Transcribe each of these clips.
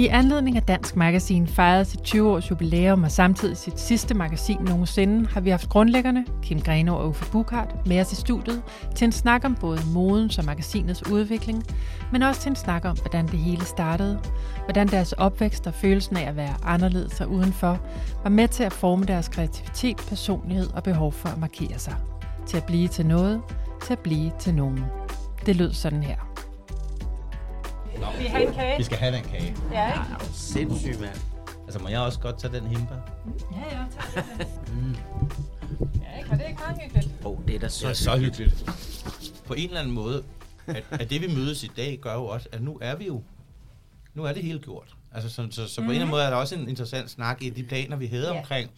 I anledning af Dansk Magasin fejrede sit 20-års jubilæum og samtidig sit sidste magasin nogensinde, har vi haft grundlæggerne, Kim Greno og Uffe Bukart, med os i studiet til en snak om både moden og magasinets udvikling, men også til en snak om, hvordan det hele startede, hvordan deres opvækst og følelsen af at være anderledes og udenfor var med til at forme deres kreativitet, personlighed og behov for at markere sig. Til at blive til noget, til at blive til nogen. Det lød sådan her. Vi har en kage. vi skal have den kage. Ja, ikke? Ja, sindssygt, mand. Altså, må jeg også godt tage den himba? Ja, ja, tak. Ja, ikke? Var det ikke meget hyggeligt? Åh, oh, det er da så, Det er så hyggeligt. På en eller anden måde, at, at det vi mødes i dag, gør jo også, at nu er vi jo, nu er det hele gjort. Altså, så, så, så på mm. en eller anden måde er der også en interessant snak i de planer, vi havde ja. omkring.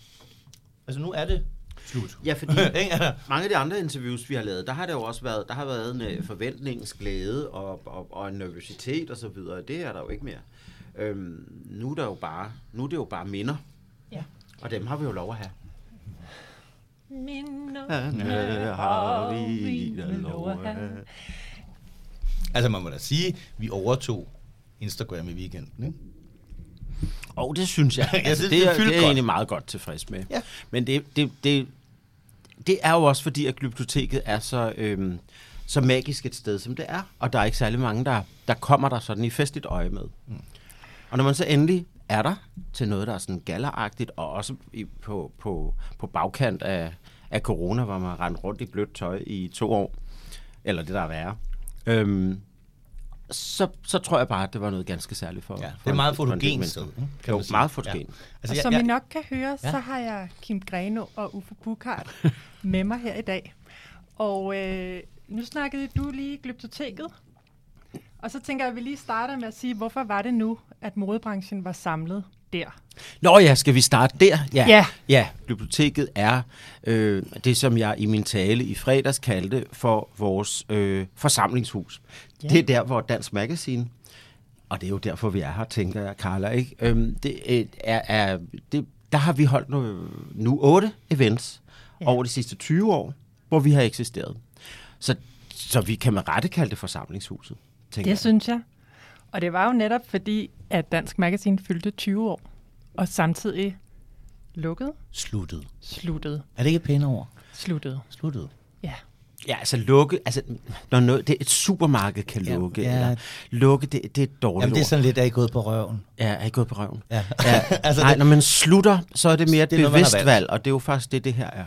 Altså, nu er det slut. Ja, fordi mange af de andre interviews, vi har lavet, der har det jo også været, der har været en øh, forventningsglæde og, og, og en nervøsitet og så videre. Det er der jo ikke mere. Øhm, nu, er der jo bare, nu er det jo bare minder, Ja. og dem har vi jo lov at have. Minder har vi lov at have. altså, man må da sige, vi overtog Instagram i weekenden, ikke? Og det synes jeg. Ja, altså, det- det, det er, det er jeg egentlig meget godt tilfreds med. Ja. Men det, det, det, det er jo også fordi, at Glyptoteket er så, øhm, så magisk et sted, som det er. Og der er ikke særlig mange, der, der kommer der sådan i festligt øje med. Mm. Og når man så endelig er der til noget, der er sådan galleragtigt, og også i, på, på, på bagkant af, af corona, hvor man rendte rundt i blødt tøj i to år, eller det der er værre, øhm, så, så tror jeg bare, at det var noget ganske særligt for Ja, det er meget fotogen sted, Jo, man sige. meget fotogen. Ja. Og Altså, jeg, som I jeg, nok kan høre, Ja. så har jeg Kim Greno og Uffe Bukart med mig her i dag. Og øh, nu snakkede du lige i Glyptoteket. Og så tænker jeg, at vi lige starter med at sige, hvorfor var det nu, at modebranchen var samlet der? Nå ja, skal vi starte der? Ja. Ja. ja biblioteket er øh, det, som jeg i min tale i fredags kaldte for vores øh, forsamlingshus. Ja. Det er der, hvor Dansk Magasin, og det er jo derfor, vi er her, tænker jeg, Carla, ikke? Øhm, det øh, er, er, det, der har vi holdt nu, nu otte events Ja. ja. over de sidste 20 år, hvor vi har eksisteret. Så, så vi kan med rette kalde det forsamlingshuset, tænker Det jeg. synes jeg. Og det var jo netop fordi, at Dansk Magasin fyldte 20 år, og samtidig lukket, Sluttet. sluttet, Er det ikke et pæne ord? sluttet. Sluttet. Ja. Ja, altså lukke, altså når noget, det, et supermarked kan lukke, ja. eller lukke, det, det er et dårligt Jamen, det er sådan lidt, at I er gået på røven. Ja, er I gået på røven? Ja. Ja, altså, Nej, det, når man slutter, så er det mere et Det er noget, bevidst valgt. valg, og det er jo faktisk det, det her er.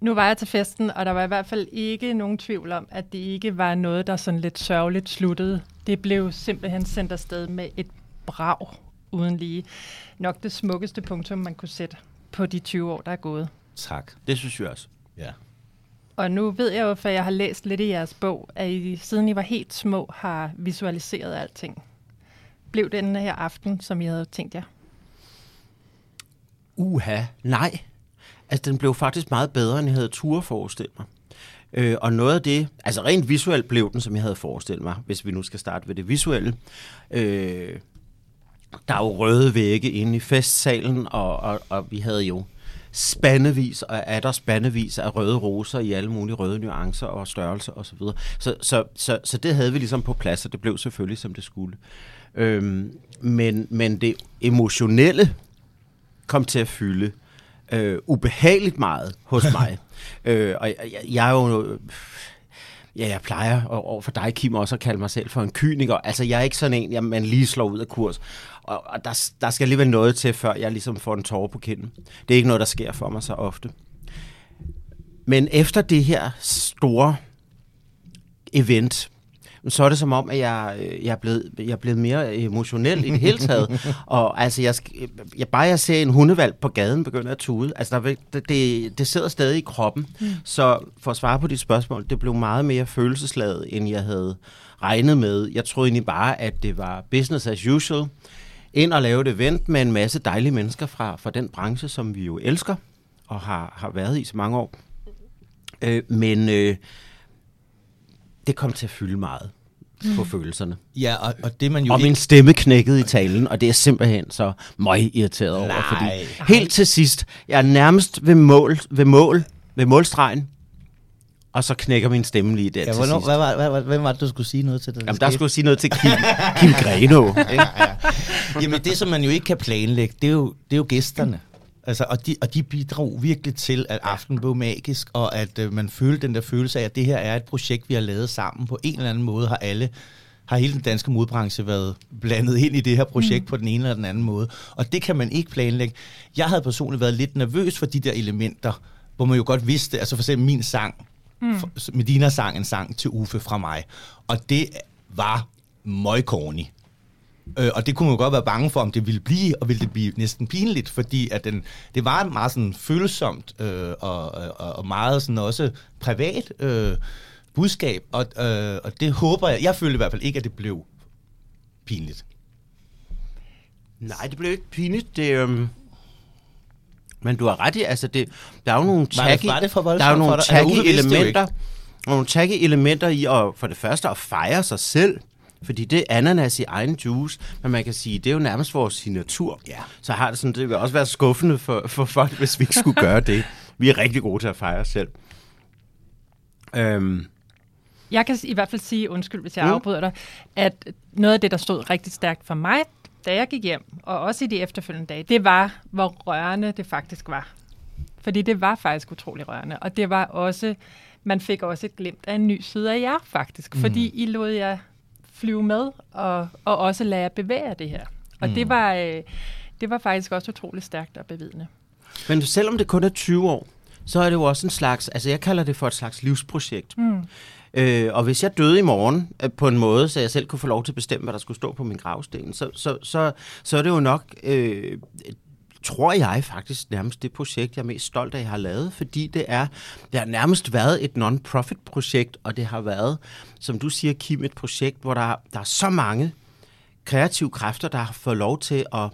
Nu var jeg til festen, og der var i hvert fald ikke nogen tvivl om, at det ikke var noget, der sådan lidt sørgeligt sluttede. Det blev simpelthen sendt afsted med et brag uden lige. Nok det smukkeste punktum, man kunne sætte på de 20 år, der er gået. tak. Det synes jeg også. Ja. Og nu ved jeg jo, for jeg har læst lidt i jeres bog, at I, siden I var helt små, har visualiseret alting. Blev den her aften, som I havde tænkt jer? Uha, nej. Altså, den blev faktisk meget bedre, end jeg havde tur forestille mig. Øh, og noget af det, altså rent visuelt blev den, som jeg havde forestillet mig, hvis vi nu skal starte ved det visuelle. Øh, der er jo røde vægge inde i festsalen, og, og, og vi havde jo spandevis og er der spandevis af røde roser i alle mulige røde nuancer og størrelser osv. Så, så, så, så, så det havde vi ligesom på plads, og det blev selvfølgelig, som det skulle. Øhm, men, men det emotionelle kom til at fylde øh, ubehageligt meget hos mig. øh, og jeg, jeg, jeg er jo... Ja, jeg plejer over for dig, Kim, også at kalde mig selv for en kyniker. Altså, jeg er ikke sådan en, jeg, man lige slår ud af kurs. Og, og der, der skal alligevel noget til, før jeg ligesom får en tårer på kinden. Det er ikke noget, der sker for mig så ofte. Men efter det her store event, så er det som om, at jeg, øh, jeg, er, blevet, jeg er blevet mere emotionel i det hele taget. og altså, jeg, jeg, bare jeg ser en hundevalg på gaden begynde at tude, altså, der, det, det sidder stadig i kroppen. Mm. Så for at svare på dit spørgsmål, det blev meget mere følelsesladet, end jeg havde regnet med. Jeg troede egentlig bare, at det var business as usual. Ind og lave et event med en masse dejlige mennesker fra, fra den branche, som vi jo elsker og har, har været i så mange år. Øh, men øh, det kom til at fylde meget på følelserne. Ja, og, og det man jo Og min stemme knækkede i talen, og det er simpelthen så møg irriteret over. Nej. Fordi helt til sidst, jeg er nærmest ved mål, ved mål, ved målstregen, og så knækker min stemme lige der Ja, til hvornår, sidst. hvad, var, hvad, hvad, hvem var det, du skulle sige noget til? Det, Jamen, der skulle jeg sige noget til Kim, Kim Greno. Ikke? Jamen det, som man jo ikke kan planlægge, det er jo, det er jo gæsterne. Altså, og, de, og de bidrog virkelig til, at aftenen blev magisk, og at øh, man følte den der følelse af, at det her er et projekt, vi har lavet sammen. På en eller anden måde har alle, har hele den danske modbranche været blandet ind i det her projekt mm. på den ene eller den anden måde. Og det kan man ikke planlægge. Jeg havde personligt været lidt nervøs for de der elementer, hvor man jo godt vidste, altså for eksempel min sang, mm. Medina sang en sang til Uffe fra mig, og det var møgkornig. Øh, og det kunne man jo godt være bange for, om det ville blive, og ville det blive næsten pinligt, fordi at den, det var et meget sådan følsomt øh, og, og, og meget sådan også privat øh, budskab, og, øh, og det håber jeg, jeg følte i hvert fald ikke, at det blev pinligt. Nej, det blev ikke pinligt. Det, øhm... Men du har ret i, altså det, der er jo nogle Var det- var det der er jo nogle? Altså, jo elementer, nogle tacky elementer i at, for det første at fejre sig selv, fordi det er ananas i egen juice, men man kan sige, det er jo nærmest vores signatur. Ja. Så har det sådan, det vil også være skuffende for, for folk, hvis vi ikke skulle gøre det. Vi er rigtig gode til at fejre os selv. Øhm, Jeg kan i hvert fald sige, undskyld hvis jeg Mm. afbryder dig, at noget af det, der stod rigtig stærkt for mig, da jeg gik hjem, og også i de efterfølgende dage, det var, hvor rørende det faktisk var. Fordi det var faktisk utrolig rørende. Og det var også, man fik også et glimt af en ny side af jer faktisk. Mm. Fordi I lod jer flyve med, og, og også lade jer bevæge det her. Og mm. det, var, øh, det var faktisk også utrolig stærkt og bevidende. Men selvom det kun er 20 år, så er det jo også en slags, altså jeg kalder det for et slags livsprojekt. Mm. Øh, og hvis jeg døde i morgen øh, på en måde, så jeg selv kunne få lov til at bestemme, hvad der skulle stå på min gravsten, så, så, så, så er det jo nok, øh, tror jeg faktisk nærmest det projekt, jeg er mest stolt af, jeg har lavet, fordi det er, det har nærmest været et non-profit projekt, og det har været, som du siger, Kim, et projekt, hvor der, der er så mange kreative kræfter, der har fået lov til at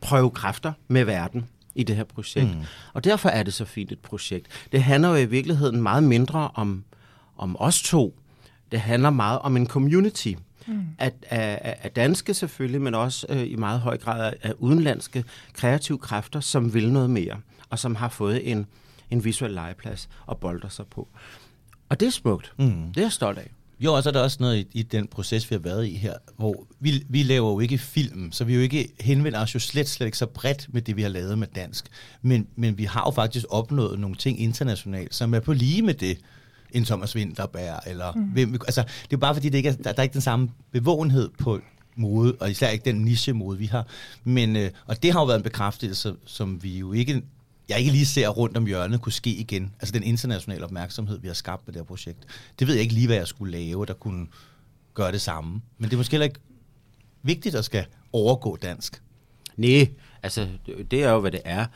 prøve kræfter med verden i det her projekt. Mm. Og derfor er det så fint et projekt. Det handler jo i virkeligheden meget mindre om, om os to. Det handler meget om en community. Mm. Af, af, af danske selvfølgelig, men også øh, i meget høj grad af, af udenlandske kreative kræfter, som vil noget mere, og som har fået en, en visuel legeplads og bolder sig på. Og det er smukt. Mm. Det er jeg stolt af. Jo, og så er der også noget i, i den proces, vi har været i her, hvor vi, vi laver jo ikke film, så vi jo ikke henvender os jo slet, slet ikke så bredt med det, vi har lavet med dansk. Men, men vi har jo faktisk opnået nogle ting internationalt, som er på lige med det, en Thomas Winterberg, eller mm. hvem, altså, det er jo bare fordi, det ikke er, der, der er ikke den samme bevågenhed på mode, og især ikke den niche-mode, vi har. Men, øh, og det har jo været en bekræftelse, som vi jo ikke, jeg ikke lige ser rundt om hjørnet kunne ske igen. Altså den internationale opmærksomhed, vi har skabt med det her projekt. Det ved jeg ikke lige, hvad jeg skulle lave, der kunne gøre det samme. Men det er måske heller ikke vigtigt at skal overgå dansk. Nej, altså det er jo, hvad det er.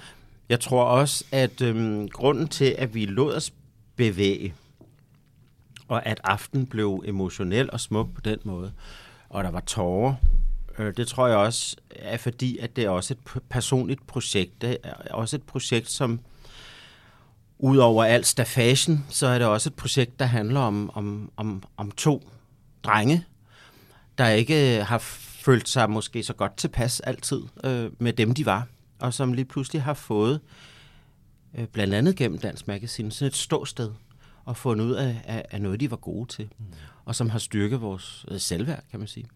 Jeg tror også, at øhm, grunden til, at vi lod os bevæge, og at aften blev emotionel og smuk på den måde, og der var tårer, øh, det tror jeg også er fordi, at det er også et personligt projekt. Det er også et projekt, som udover al staffagen, så er det også et projekt, der handler om, om, om, om to drenge, der ikke øh, har følt sig måske så godt tilpas altid øh, med dem, de var, og som lige pludselig har fået, øh, blandt andet gennem Dansk Magazine, sådan et ståsted, og fundet ud af, af, af noget, de var gode til, mm. og som har styrket vores øh, selvværd, kan man sige.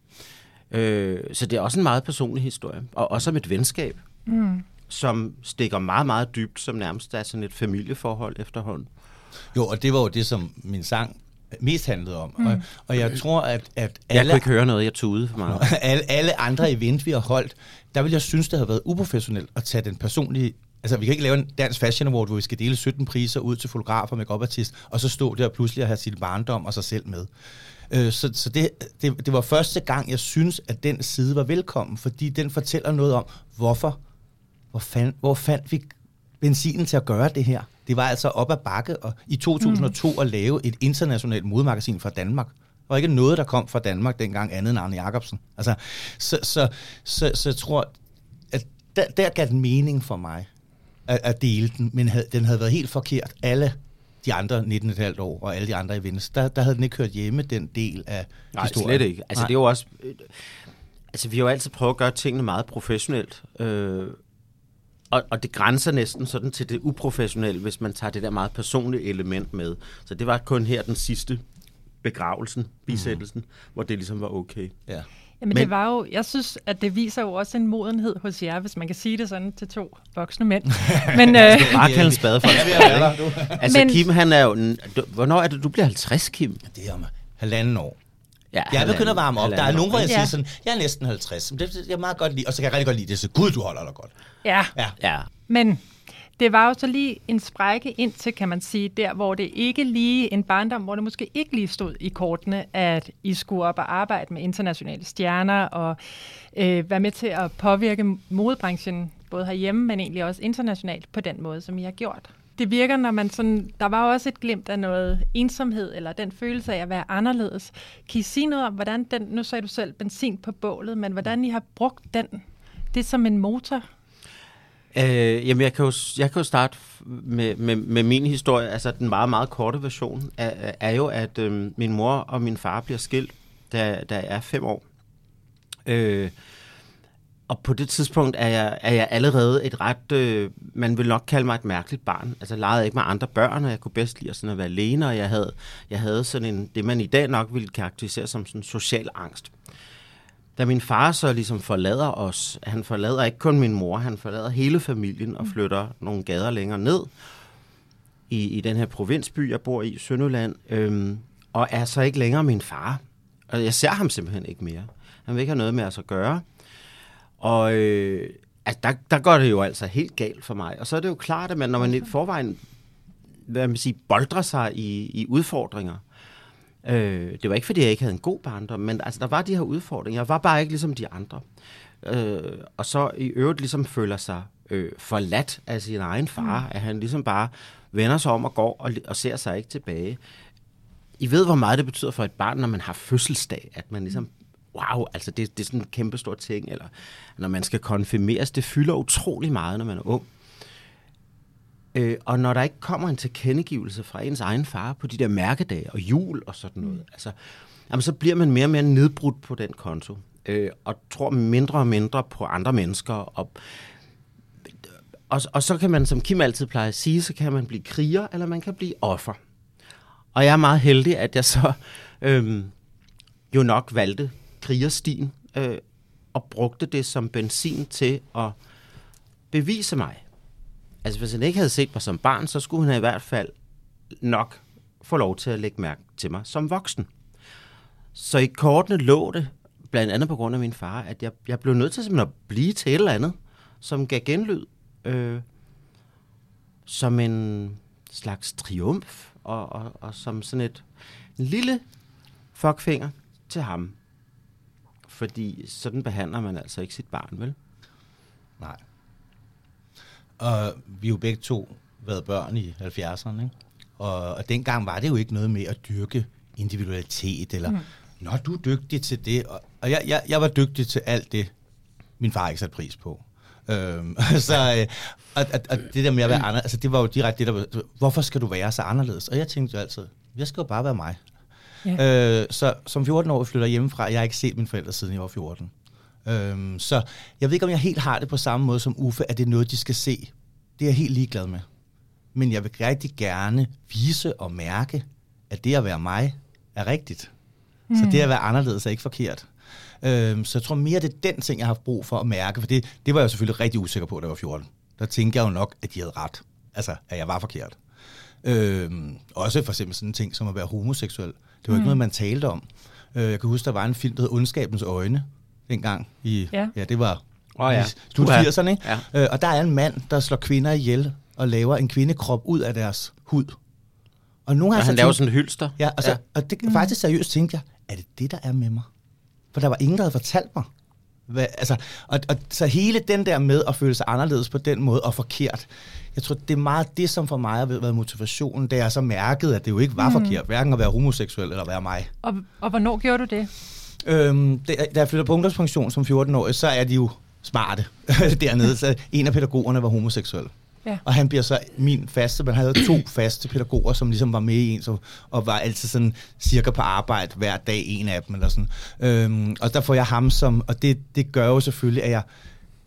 Øh, så det er også en meget personlig historie, og også om et venskab, mm. som stikker meget, meget dybt, som nærmest er sådan et familieforhold efterhånden. Jo, og det var jo det, som min sang mest handlede om. Mm. Og, og jeg tror, at, at Jeg alle, kunne ikke høre noget, jeg tude for meget. alle, alle andre event, vi har holdt, der vil jeg synes, det har været uprofessionelt at tage den personlige... Altså, vi kan ikke lave en dansk fashion award, hvor vi skal dele 17 priser ud til fotografer og make artist og så stå der og pludselig have sit barndom og sig selv med. Øh, så så det, det, det var første gang, jeg synes, at den side var velkommen, fordi den fortæller noget om, hvorfor, hvor, fand, hvor fandt vi benzinen til at gøre det her. Det var altså op ad bakke og i 2002 mm. at lave et internationalt modemagasin fra Danmark. Der var ikke noget, der kom fra Danmark dengang, andet end Arne Jacobsen. Altså, så, så, så, så jeg tror, at der, der gav den mening for mig at, at dele den, men havde, den havde været helt forkert. Alle de andre 19,5 år og alle de andre events, der, der havde den ikke hørt hjemme, den del af Nej, historien. slet ikke. Altså, Nej. det er jo også... øh, Altså, vi har jo altid prøvet at gøre tingene meget professionelt. Øh, og, og det grænser næsten sådan til det uprofessionelle, hvis man tager det der meget personlige element med. Så det var kun her den sidste begravelsen, bisættelsen, mm. hvor det ligesom var okay. Ja. Jamen Men- det var jo, jeg synes, at det viser jo også en modenhed hos jer, hvis man kan sige det sådan til to voksne mænd. Men øh, Bare kalde en spade for en spade. Altså Men- Kim, han er jo... du- Hvornår er det, du bliver 50, Kim? Det er om halvanden år. Ja, Jeg begynder at varme op. Der er nogen, hvor jeg Ja. siger sådan, jeg er næsten 50. Men det, det, jeg meget godt lide. Og så kan jeg rigtig godt lide det. Så gud, du holder dig godt. ja, Ja. Ja, men det var jo så lige en sprække indtil, kan man sige, der hvor det ikke lige en barndom, hvor det måske ikke lige stod i kortene, at I skulle op og arbejde med internationale stjerner og øh, være med til at påvirke modebranchen, både herhjemme, men egentlig også internationalt på den måde, som I har gjort. Det virker, når man sådan, der var også et glimt af noget ensomhed, eller den følelse af at være anderledes. Kan I sige noget om, hvordan den, nu sagde du selv benzin på bålet, men hvordan I har brugt den, det som en motor? Øh, jamen, jeg kan jo, jeg kan jo starte med, med, med min historie. Altså, den meget, meget korte version er, er jo, at øh, min mor og min far bliver skilt, da, da jeg er fem år. Øh, og på det tidspunkt er jeg, er jeg allerede et ret, øh, man vil nok kalde mig et mærkeligt barn. Altså, jeg legede ikke med andre børn, og jeg kunne bedst lide sådan at være alene, og jeg havde, jeg havde sådan en, det man i dag nok ville karakterisere som sådan social angst. Da min far så ligesom forlader os, han forlader ikke kun min mor, han forlader hele familien og flytter nogle gader længere ned i, i den her provinsby, jeg bor i, Sønderland, øhm, og er så ikke længere min far. Og jeg ser ham simpelthen ikke mere. Han vil ikke have noget med os at gøre. Og øh, altså, der, der går det jo altså helt galt for mig. Og så er det jo klart, at man, når man i forvejen hvad man siger, boldrer sig i, i udfordringer, Øh, det var ikke, fordi jeg ikke havde en god barndom, men altså, der var de her udfordringer. Jeg var bare ikke ligesom de andre. Øh, og så i øvrigt ligesom føler sig øh, forladt af sin egen far, mm. at han ligesom bare vender sig om og går og, og ser sig ikke tilbage. I ved, hvor meget det betyder for et barn, når man har fødselsdag, at man ligesom wow, altså det, det er sådan en kæmpe stor ting, eller når man skal konfirmeres, det fylder utrolig meget, når man er ung. Øh, og når der ikke kommer en tilkendegivelse fra ens egen far på de der mærkedage og jul og sådan noget, mm. altså, jamen, så bliver man mere og mere nedbrudt på den konto. Øh, og tror mindre og mindre på andre mennesker. Og, og, og så kan man, som Kim altid plejer at sige, så kan man blive kriger, eller man kan blive offer. Og jeg er meget heldig, at jeg så øhm, jo nok valgte krigerstien øh, og brugte det som benzin til at bevise mig. Altså hvis han ikke havde set mig som barn, så skulle han i hvert fald nok få lov til at lægge mærke til mig som voksen. Så i kortene lå det, blandt andet på grund af min far, at jeg, jeg blev nødt til simpelthen at blive til et eller andet, som gav genlyd øh, som en slags triumf, og, og, og som sådan et en lille fuckfinger til ham. Fordi sådan behandler man altså ikke sit barn, vel? Nej. Og vi har jo begge to været børn i 70'erne, ikke? Og, og dengang var det jo ikke noget med at dyrke individualitet, eller, mm. nå, du er dygtig til det. Og, og jeg, jeg, jeg var dygtig til alt det, min far ikke satte pris på. Øhm, så, øh, og, og, og det der med at være anderledes, altså det var jo direkte det, der hvorfor skal du være så anderledes? Og jeg tænkte jo altid, jeg skal jo bare være mig. Ja. Øh, så som 14 år flytter hjemmefra, jeg har ikke set mine forældre siden jeg var 14. Øhm, så jeg ved ikke, om jeg helt har det på samme måde som Uffe, at det er noget, de skal se. Det er jeg helt ligeglad med. Men jeg vil rigtig gerne vise og mærke, at det at være mig er rigtigt. Mm. Så det at være anderledes er ikke forkert. Øhm, så jeg tror mere, det er den ting, jeg har haft brug for at mærke, for det, det var jeg selvfølgelig rigtig usikker på, da jeg var 14. Der tænkte jeg jo nok, at de havde ret. Altså, at jeg var forkert. Øhm, også for eksempel sådan en ting som at være homoseksuel. Det var mm. ikke noget, man talte om. Øh, jeg kan huske, der var en film, der hed Ondskabens Øjne, dengang. I, Ja. ja, det var oh, ja. i slut Uha. 80'erne. Ikke? Ja. Øh, og der er en mand, der slår kvinder ihjel og laver en kvindekrop ud af deres hud. Og nogle Og har han laver sådan en hylster. Ja, altså, ja. og det, faktisk seriøst tænkte jeg, er det det, der er med mig? For der var ingen, der havde fortalt mig. Hvad, altså, og, og, så hele den der med at føle sig anderledes på den måde og forkert, jeg tror, det er meget det, som for mig har været motivationen, da jeg så mærkede, at det jo ikke var mm. forkert, hverken at være homoseksuel eller at være mig. Og, og hvornår gjorde du det? Øhm, da, da jeg flytter på ungdomspension som 14-årig, så er de jo smarte dernede. Så en af pædagogerne var homoseksuel. Ja. Og han bliver så min faste, man havde to faste pædagoger, som ligesom var med i en, så, og var altid sådan cirka på arbejde hver dag, en af dem eller sådan. Øhm, og der får jeg ham som, og det, det gør jo selvfølgelig, at jeg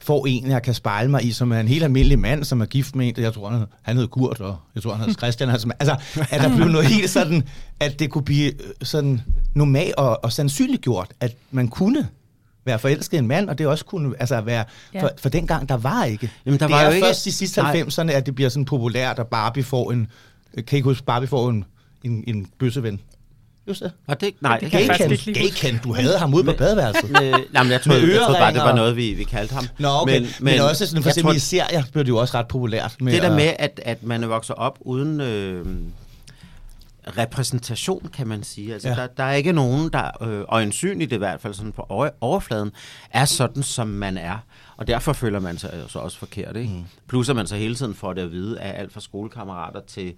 får en, jeg kan spejle mig i, som er en helt almindelig mand, som er gift med en, der jeg tror, han, han hed Kurt, og jeg tror, han hed Christian. Altså, altså, at der blev noget helt sådan, at det kunne blive øh, sådan normalt og, og sandsynliggjort, at man kunne være forelsket i en mand, og det også kunne altså være, Ja. for, for dengang, der var ikke. Jamen, der det var er jo ikke- først i sidste Nej. 90'erne, at det bliver sådan populært, at Barbie får en, kan I ikke huske, Barbie får en, en, en bøsseven. Det. Og det, nej, Det kan jeg faktisk ikke. Gayken, du havde ham ude på badeværelset. Nej, men jeg troede, jeg troede bare, det var noget, vi, vi kaldte ham. Nå, okay. Men, men, men også sådan, for eksempel tror, i serier blev det jo også ret populært. Med det der med, at, at man vokser op uden øh, repræsentation, kan man sige. Altså, Ja. der, der er ikke nogen, der øh, øjensynligt i hvert fald sådan på over, overfladen, er sådan, som man er. Og derfor føler man sig så også forkert. Ikke? Mm. Plus at man så hele tiden får det at vide af alt fra skolekammerater til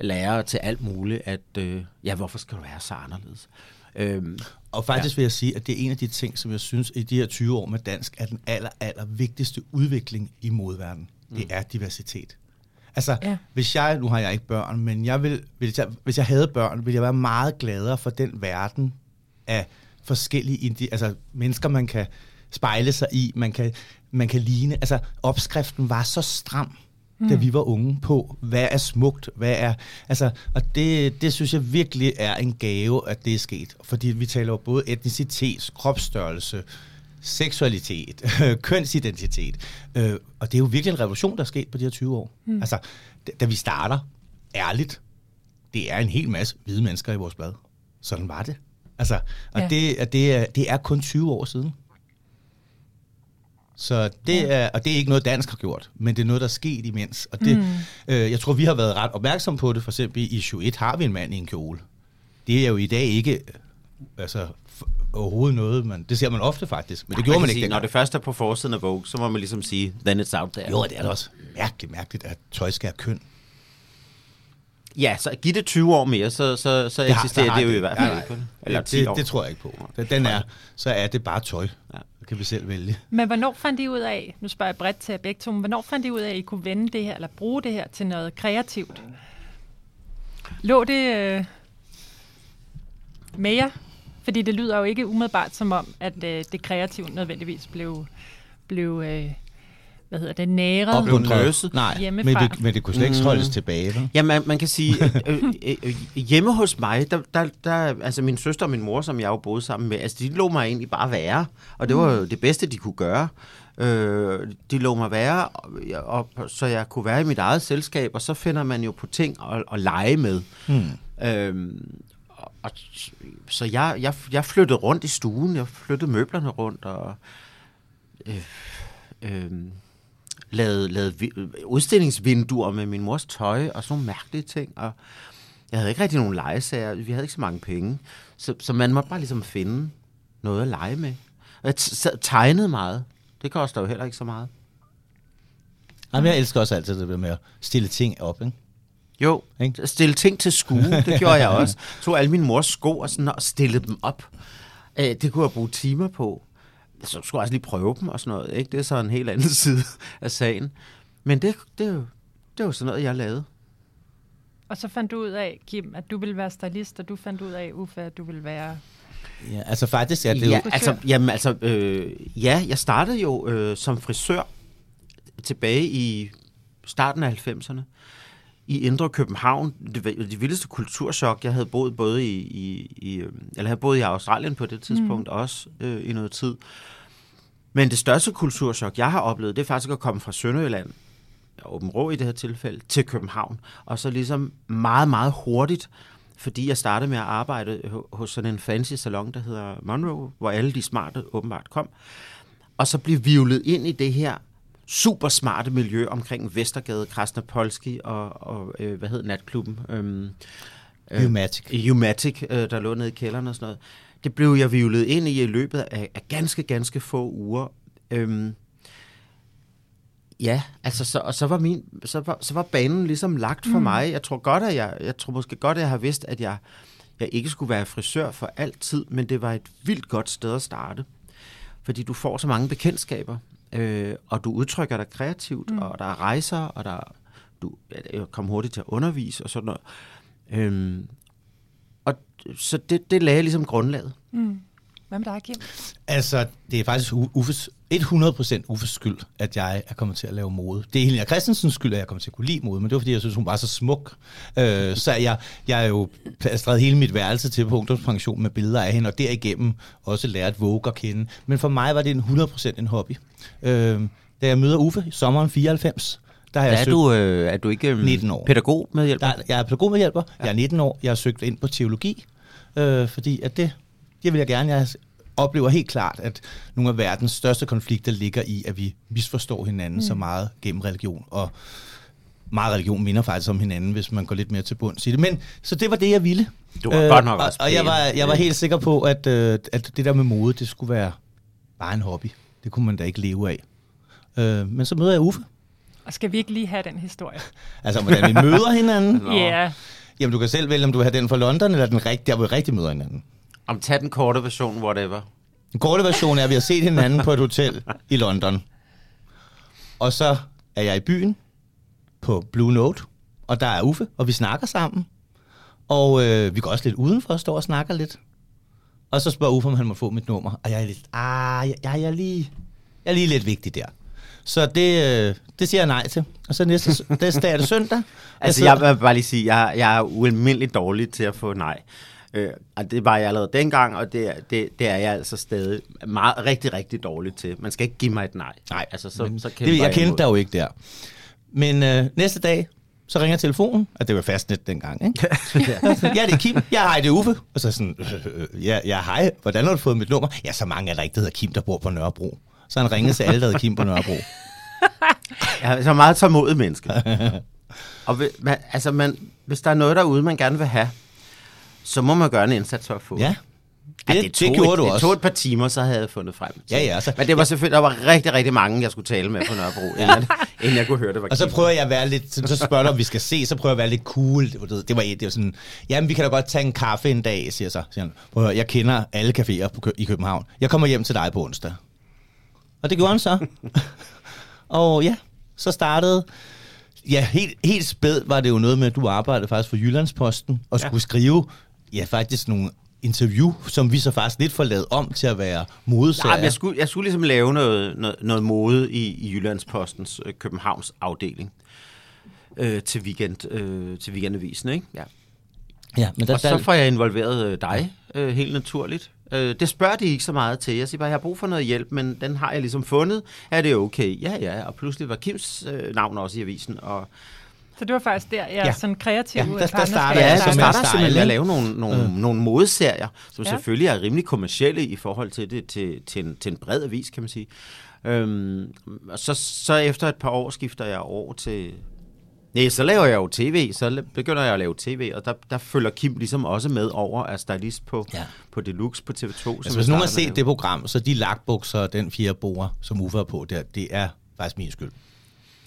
lærere til alt muligt, at øh, ja, hvorfor skal du være så anderledes? Øhm, Og faktisk ja. vil jeg sige, at det er en af de ting, som jeg synes i de her 20 år med dansk, er den aller, aller vigtigste udvikling i modverdenen. Det er diversitet. Altså, ja. hvis jeg, nu har jeg ikke børn, men jeg vil, hvis, jeg, hvis jeg havde børn, ville jeg være meget gladere for den verden af forskellige indi- altså, mennesker, man kan spejle sig i, man kan, man kan ligne. Altså, opskriften var så stram, mm. da vi var unge på, hvad er smukt, hvad er... Altså, og det, det synes jeg virkelig er en gave, at det er sket. Fordi vi taler jo både etnicitet, kropsstørrelse, seksualitet, kønsidentitet. Øh, og det er jo virkelig en revolution, der er sket på de her 20 år. Mm. Altså, da, vi starter, ærligt, det er en hel masse hvide mennesker i vores blad. Sådan var det. Altså, og Ja. det, det, er, det er kun 20 år siden. Så det er, og det er ikke noget, dansk har gjort, men det er noget, der er sket imens. Og det, mm. øh, jeg tror, vi har været ret opmærksom på det. For eksempel i 21 har vi en mand i en kjole. Det er jo i dag ikke øh, altså, overhovedet noget, man, det ser man ofte faktisk, men det gjorde man, kan ikke sige, Når det først er på forsiden af Vogue, så må man ligesom sige, then it's out there. Jo, det er da også mærkeligt, mærkeligt, at tøj skal have køn. Ja, så giv det 20 år mere, så, så, så Det har- eksisterer der har det jo det. i hvert fald Ja, ikke. Eller det, 10 det, år. det tror jeg ikke på. Den- Den er, så er det bare tøj. Ja. Det kan vi selv vælge. Men hvornår fandt I ud af, nu spørger jeg bredt til jer begge to, men hvornår fandt I ud af, at I kunne vende det her, eller bruge det her til noget kreativt? Lå det øh, med jer? Fordi det lyder jo ikke umiddelbart som om, at øh, det kreative nødvendigvis blev, blev øh, hvad hedder det, næret. Opmuntret. løset Nej, men det, men det kunne slet ikke holdes tilbage. Vel? Ja, man, man kan sige, øh, øh, øh, hjemme hos mig, der, der, der, altså min søster og min mor, som jeg jo boede sammen med, altså de lå mig egentlig bare være, og det var jo det bedste, de kunne gøre. Øh, de lå mig være, og, og, så jeg kunne være i mit eget selskab, og så finder man jo på ting at, at lege med. Øhm, og, og, så jeg, jeg, jeg flyttede rundt i stuen, jeg flyttede møblerne rundt, og øh, øh, lavede, lavede vi- udstillingsvinduer med min mors tøj og sådan nogle mærkelige ting. Og jeg havde ikke rigtig nogen legesager. Vi havde ikke så mange penge. Så, så man måtte bare ligesom finde noget at lege med. Og jeg tegnede meget. Det koster jo heller ikke så meget. Jamen, jeg elsker også altid det med at stille ting op. Ikke? Jo, Ikke? stille ting til skue, det gjorde jeg også. Tog alle mine mors sko og, sådan, og stillede dem op. Øh, det kunne jeg bruge timer på. Så skulle jeg også lige prøve dem og sådan noget. Ikke? Det er så en helt anden side af sagen. Men det, det, er jo, det er jo sådan noget, jeg lavede. Og så fandt du ud af, Kim, at du ville være stylist, og du fandt ud af, Uffe, at du ville være... Ja, altså faktisk er det ja, jo... Altså, jamen, altså, øh, ja, jeg startede jo øh, som frisør tilbage i starten af 90'erne i Indre København. Det, var det vildeste kulturschok. Jeg havde boet både i, i, i øh, eller havde boet i Australien på det tidspunkt mm. også øh, i noget tid. Men det største kulturschok, jeg har oplevet, det er faktisk at komme fra Sønderjylland, Åben Rå i det her tilfælde, til København. Og så ligesom meget, meget hurtigt, fordi jeg startede med at arbejde ho- hos sådan en fancy salon, der hedder Monroe, hvor alle de smarte åbenbart kom. Og så blive vivlet ind i det her super smarte miljø omkring Vestergade, Krasnapolski og, og øh, hvad hed natklubben? Øhm, Humatic. Humatic, øh, der lå nede i kælderen og sådan noget. Det blev jeg vivlet ind i i løbet af, af ganske, ganske få uger. Øhm, ja, altså så, og så var, min, så, var, så var banen ligesom lagt for mm. mig. Jeg tror godt, at jeg, jeg tror måske godt, at jeg har vidst, at jeg, jeg ikke skulle være frisør for altid, men det var et vildt godt sted at starte. Fordi du får så mange bekendtskaber, øh, og du udtrykker dig kreativt, mm. og der er rejser, og der du jeg kom hurtigt til at undervise og sådan noget. Øhm, så det, det lagde ligesom grundlaget. Mm. Hvad med dig, Kim? Altså, det er faktisk Uffes, 100% Uffes skyld, at jeg er kommet til at lave mode. Det er Helena Christensens skyld, at jeg kommer til at kunne lide mode, men det var fordi, jeg synes, hun var så smuk. Øh, så jeg, jeg er jo plastret hele mit værelse til på ungdomspension med billeder af hende, og derigennem også lært Vogue at kende. Men for mig var det en 100% en hobby. Øh, da jeg møder Uffe i sommeren 94, der har jeg er, søgt, du, øh, er du ikke øh, 19 år. pædagog med hjælp? der, jeg er pædagogmedhjælper, ja. jeg er 19 år, jeg har søgt ind på teologi, øh, fordi at det, det vil jeg gerne. Jeg oplever helt klart, at nogle af verdens største konflikter ligger i, at vi misforstår hinanden mm. så meget gennem religion, og meget religion minder faktisk om hinanden, hvis man går lidt mere til bunds i det. Men, så det var det, jeg ville. Du var godt nok og, også og jeg var, jeg var helt sikker på, at, øh, at det der med mode, det skulle være bare en hobby. Det kunne man da ikke leve af. Øh, men så møder jeg Uffe. Og skal vi ikke lige have den historie? Altså, hvordan vi møder hinanden. Ja, yeah. Jamen, du kan selv vælge, om du vil have den fra London, eller den rigtige, der hvor vi rigtig møder hinanden. Om tag den korte version, whatever. Den korte version er, at vi har set hinanden på et hotel i London. Og så er jeg i byen på Blue Note, og der er Uffe, og vi snakker sammen. Og øh, vi går også lidt udenfor og står og snakker lidt. Og så spørger Uffe, om han må få mit nummer. Og jeg er lidt, ah, jeg, jeg, er, lige, jeg er lige lidt vigtig der. Så det, øh, det siger jeg nej til. Og så næste det er det søndag. Altså, jeg vil bare lige sige, jeg, jeg er ualmindeligt dårlig til at få nej. Øh, og det var jeg allerede dengang, og det, er- det, det er jeg altså stadig meget, rigtig, rigtig dårligt til. Man skal ikke give mig et nej. Nej, altså, så, men så det, kæmper jeg kendte dig jo ikke der. Men øh, næste dag, så ringer telefonen, og det var fastnet dengang, ikke? ja, det er Kim. Ja, hej, det er Uffe. Og så sådan, øh, øh, ja, ja, hej, hvordan har du fået mit nummer? Ja, så mange er der ikke, der hedder Kim, der bor på Nørrebro. Så han ringede til alle, der hedder Kim på Nørrebro. Jeg er så meget tålmodig menneske. og hvis, man, altså man, hvis der er noget derude, man gerne vil have, så må man gøre en indsats for at få Ja, Ja, det, det, det, tog gjorde et, du Det også. tog et par timer, så havde jeg fundet frem. Ja, ja, så- Men det var selvfølgelig, der var rigtig, rigtig mange, jeg skulle tale med på Nørrebro, inden, jeg, inden jeg kunne høre, det var Og så prøver jeg at være lidt, så spørger du, om vi skal se, så prøver jeg at være lidt cool. Det var, det var, det var sådan, jamen vi kan da godt tage en kaffe en dag, siger så. Siger han, Prøv at høre, jeg kender alle caféer på, i København. Jeg kommer hjem til dig på onsdag. Og det gjorde han så. og ja, så startede, ja, helt, helt spæd var det jo noget med, at du arbejdede faktisk for Jyllandsposten, og skulle skrive, ja, faktisk nogle interview, som vi så faktisk lidt får lavet om til at være modeserier. Nej, jeg skulle, jeg skulle ligesom lave noget, noget, noget mode i, i Jyllandspostens øh, Københavns afdeling øh, til, weekend, øh, til weekendavisen, ikke? Ja. ja, men der, Og så får jeg involveret øh, dig, øh, helt naturligt. Øh, det spørger de ikke så meget til. Jeg siger bare, jeg har brug for noget hjælp, men den har jeg ligesom fundet. Er det okay? Ja, ja. Og pludselig var Kims øh, navn også i avisen. Og Så det var faktisk der, jeg Ja. ja. sådan kreativ Ja, der- der starter ja, jeg så som starter jeg simpelthen med at lave nogle, nogle, øh. nogle modeserier, som. Ja. selvfølgelig er rimelig kommercielle i forhold til det til, til, en, til en bred avis, kan man sige. Øhm, og så, så efter et par år skifter jeg over til... Nej, så laver jeg jo tv, så begynder jeg at lave tv, og der, der følger Kim ligesom også med over af stylist på, Ja. på Deluxe på TV2. som Altså, jeg hvis nogen har set det program, så de lakbukser og den fire borer, som Uffe er på der, det er faktisk min skyld.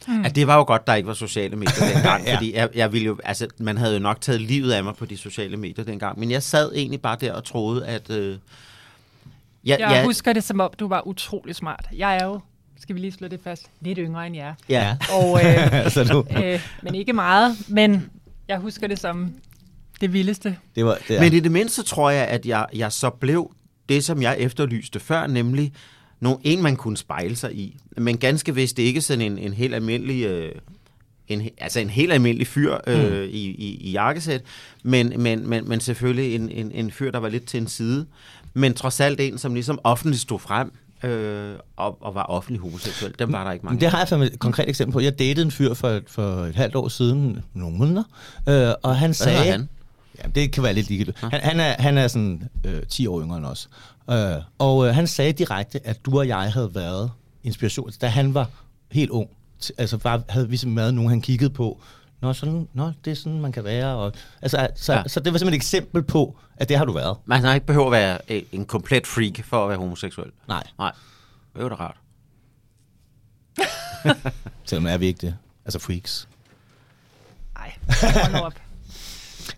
Mm. At det var jo godt, der ikke var sociale medier dengang, Ja. ja. fordi jeg, jeg ville jo, altså, man havde jo nok taget livet af mig på de sociale medier dengang, men jeg sad egentlig bare der og troede, at... Øh, ja, Jeg ja, husker det som om, du var utrolig smart. Jeg er jo, skal vi lige slå det fast, lidt yngre end jer. ja. Og, øh, altså, du, øh, men ikke meget, men jeg husker det som det vildeste. det var, det er, Men i det mindste tror jeg, at jeg, jeg så blev det, som jeg efterlyste før, nemlig nogen, en, man kunne spejle sig i. Men ganske vist det er ikke sådan en, en helt almindelig... Øh, en, altså en helt almindelig fyr øh, i, i, i jakkesæt, men, men, men, men selvfølgelig en, en, en fyr, der var lidt til en side. Men trods alt en, som ligesom offentligt stod frem øh, og, og var offentlig homoseksuel. Dem var der ikke mange. det har jeg fandme et konkret eksempel på. Jeg datede en fyr for, et- for et halvt år siden, nogle måneder, øh, og han Hvad sagde... hedder han? Ja, det kan være lidt ligegyldigt. Han, han, er, han er sådan øh, 10 år yngre end os. Øh, og øh, han sagde direkte, at du og jeg havde været inspiration, da han var helt ung. T- Altså bare havde vi simpelthen været nogen, han kiggede på. Nå, sådan, nå, det er sådan, man kan være. Og, altså, så, ja. Ja. så det var simpelthen et eksempel på, at det har du været. Man har ikke behøver at være øh, en komplet freak for at være homoseksuel. Nej, Nej, det var da rart. selvom er vi ikke det. Altså freaks. Ej, hold op.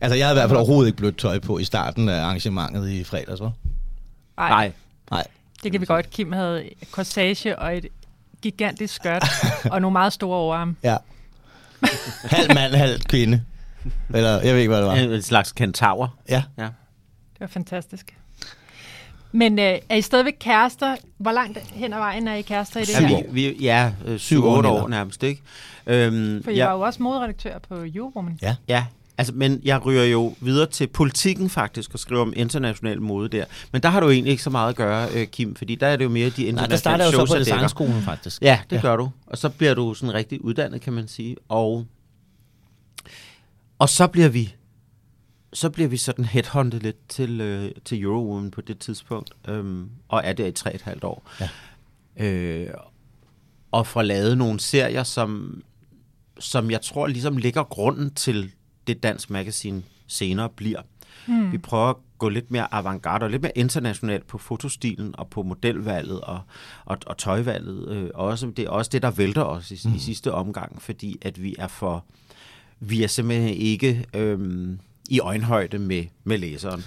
Altså, jeg havde i hvert fald overhovedet ikke blødt tøj på i starten af arrangementet i fredags, hva'? Ej, Nej, Nej. det kan vi godt. Kim havde corsage og et gigantisk skørt og nogle meget store overarme. Ja. halv mand, halv kvinde. Eller, jeg ved ikke, hvad det var. en, en slags kentaur. Ja. Ja. Det var fantastisk. Men øh, er I stadigvæk kærester? Hvor langt hen ad vejen er I kærester i det Syv her? år. Vi, ja, øh, Syv 7-8 år år, år nærmest, ikke? Øhm, For I ja, var jo også moderedaktør på Eurowoman. Ja. Ja, altså, men jeg ryger jo videre til politikken faktisk og skriver om international mode der. Men der har du egentlig ikke så meget at gøre, øh, Kim, fordi der er det jo mere de Nej, internationale der starter jo så på designskolen, faktisk. Ja, det ja. gør du. Og så bliver du sådan rigtig uddannet, kan man sige. Og, og så bliver vi så bliver vi sådan headhunted lidt til, øh, til Eurowoman på det tidspunkt, øhm, og er der i tre et halvt år. Ja. Øh, og får lavet nogle serier, som, som jeg tror ligesom ligger grunden til det dansk magasin senere bliver. Hmm. Vi prøver at gå lidt mere avantgarde og lidt mere internationalt på fotostilen og på modelvalget og, og, og tøjvalget. Øh, også, det er også det, der vælter os i, mm. i sidste omgang, fordi at vi er for vi er simpelthen ikke øhm, i øjenhøjde med, med læseren.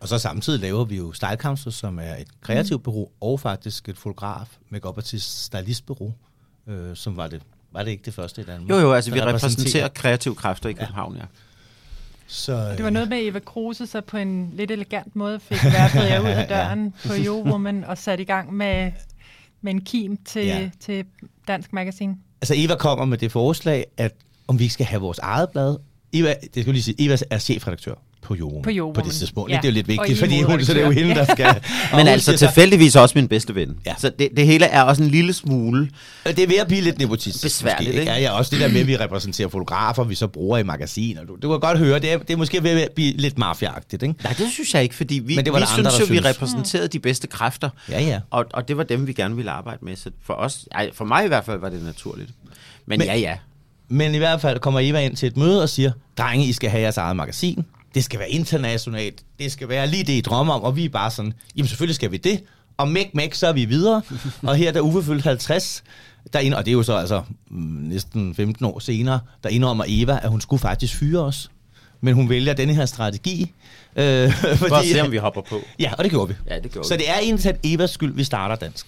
Og så samtidig laver vi jo Style Council, som er et kreativt bureau, og faktisk et fotograf, make-up artist, stylistbureau, øh, som var det, var det ikke det første i Danmark? Jo, jo, altså vi repræsenterer kreative kræfter i København, ja. Så, øh, Det var noget med, at Eva Kruse så på en lidt elegant måde fik værfet jer ud af døren på Eurowoman og sat i gang med, med en kim til, Ja. ja. til Dansk Magasin. Altså Eva kommer med det forslag, at om vi skal have vores eget blad. Eva, det skal lige sige, Eva er chefredaktør på Jorden. På Eurowoman. På det tidspunkt. Ja. Det er jo lidt vigtigt, fordi hun, så det er jo hende, der skal... Men altså tilfældigvis også min bedste ven. Ja. Så det, det hele er også en lille smule. Det er ved at blive lidt nepotistisk. Besværligt, måske, ikke? Ja, ja, også det der med, at vi repræsenterer fotografer, vi så bruger i magasiner. Du, du kan godt høre, det er, det er måske ved at blive lidt mafiaagtigt, ikke? Nej, det synes jeg ikke, fordi vi, Men det var vi der andre, synes jo, der vi synes. repræsenterede de bedste kræfter. Ja, ja. Og, og det var dem, vi gerne ville arbejde med. Så for os, ej, for mig i hvert fald, var det naturligt. Men, Men- Men ja, ja. Men i hvert fald kommer Eva ind til et møde og siger, drenge, I skal have jeres eget magasin. Det skal være internationalt. Det skal være lige det, I drømmer om. Og vi er bare sådan, jamen selvfølgelig skal vi det. Og mæk, mæk, så er vi videre. og her, da Uffe fyldte 50, der ind, og det er jo så altså mm, næsten 15 år senere, der indrømmer Eva, at hun skulle faktisk fyre os. Men hun vælger denne her strategi. Øh, fordi, For at se, om vi hopper på. Ja, og det gjorde vi. Ja, det gjorde Så vi. det er egentlig Evas skyld, vi starter dansk.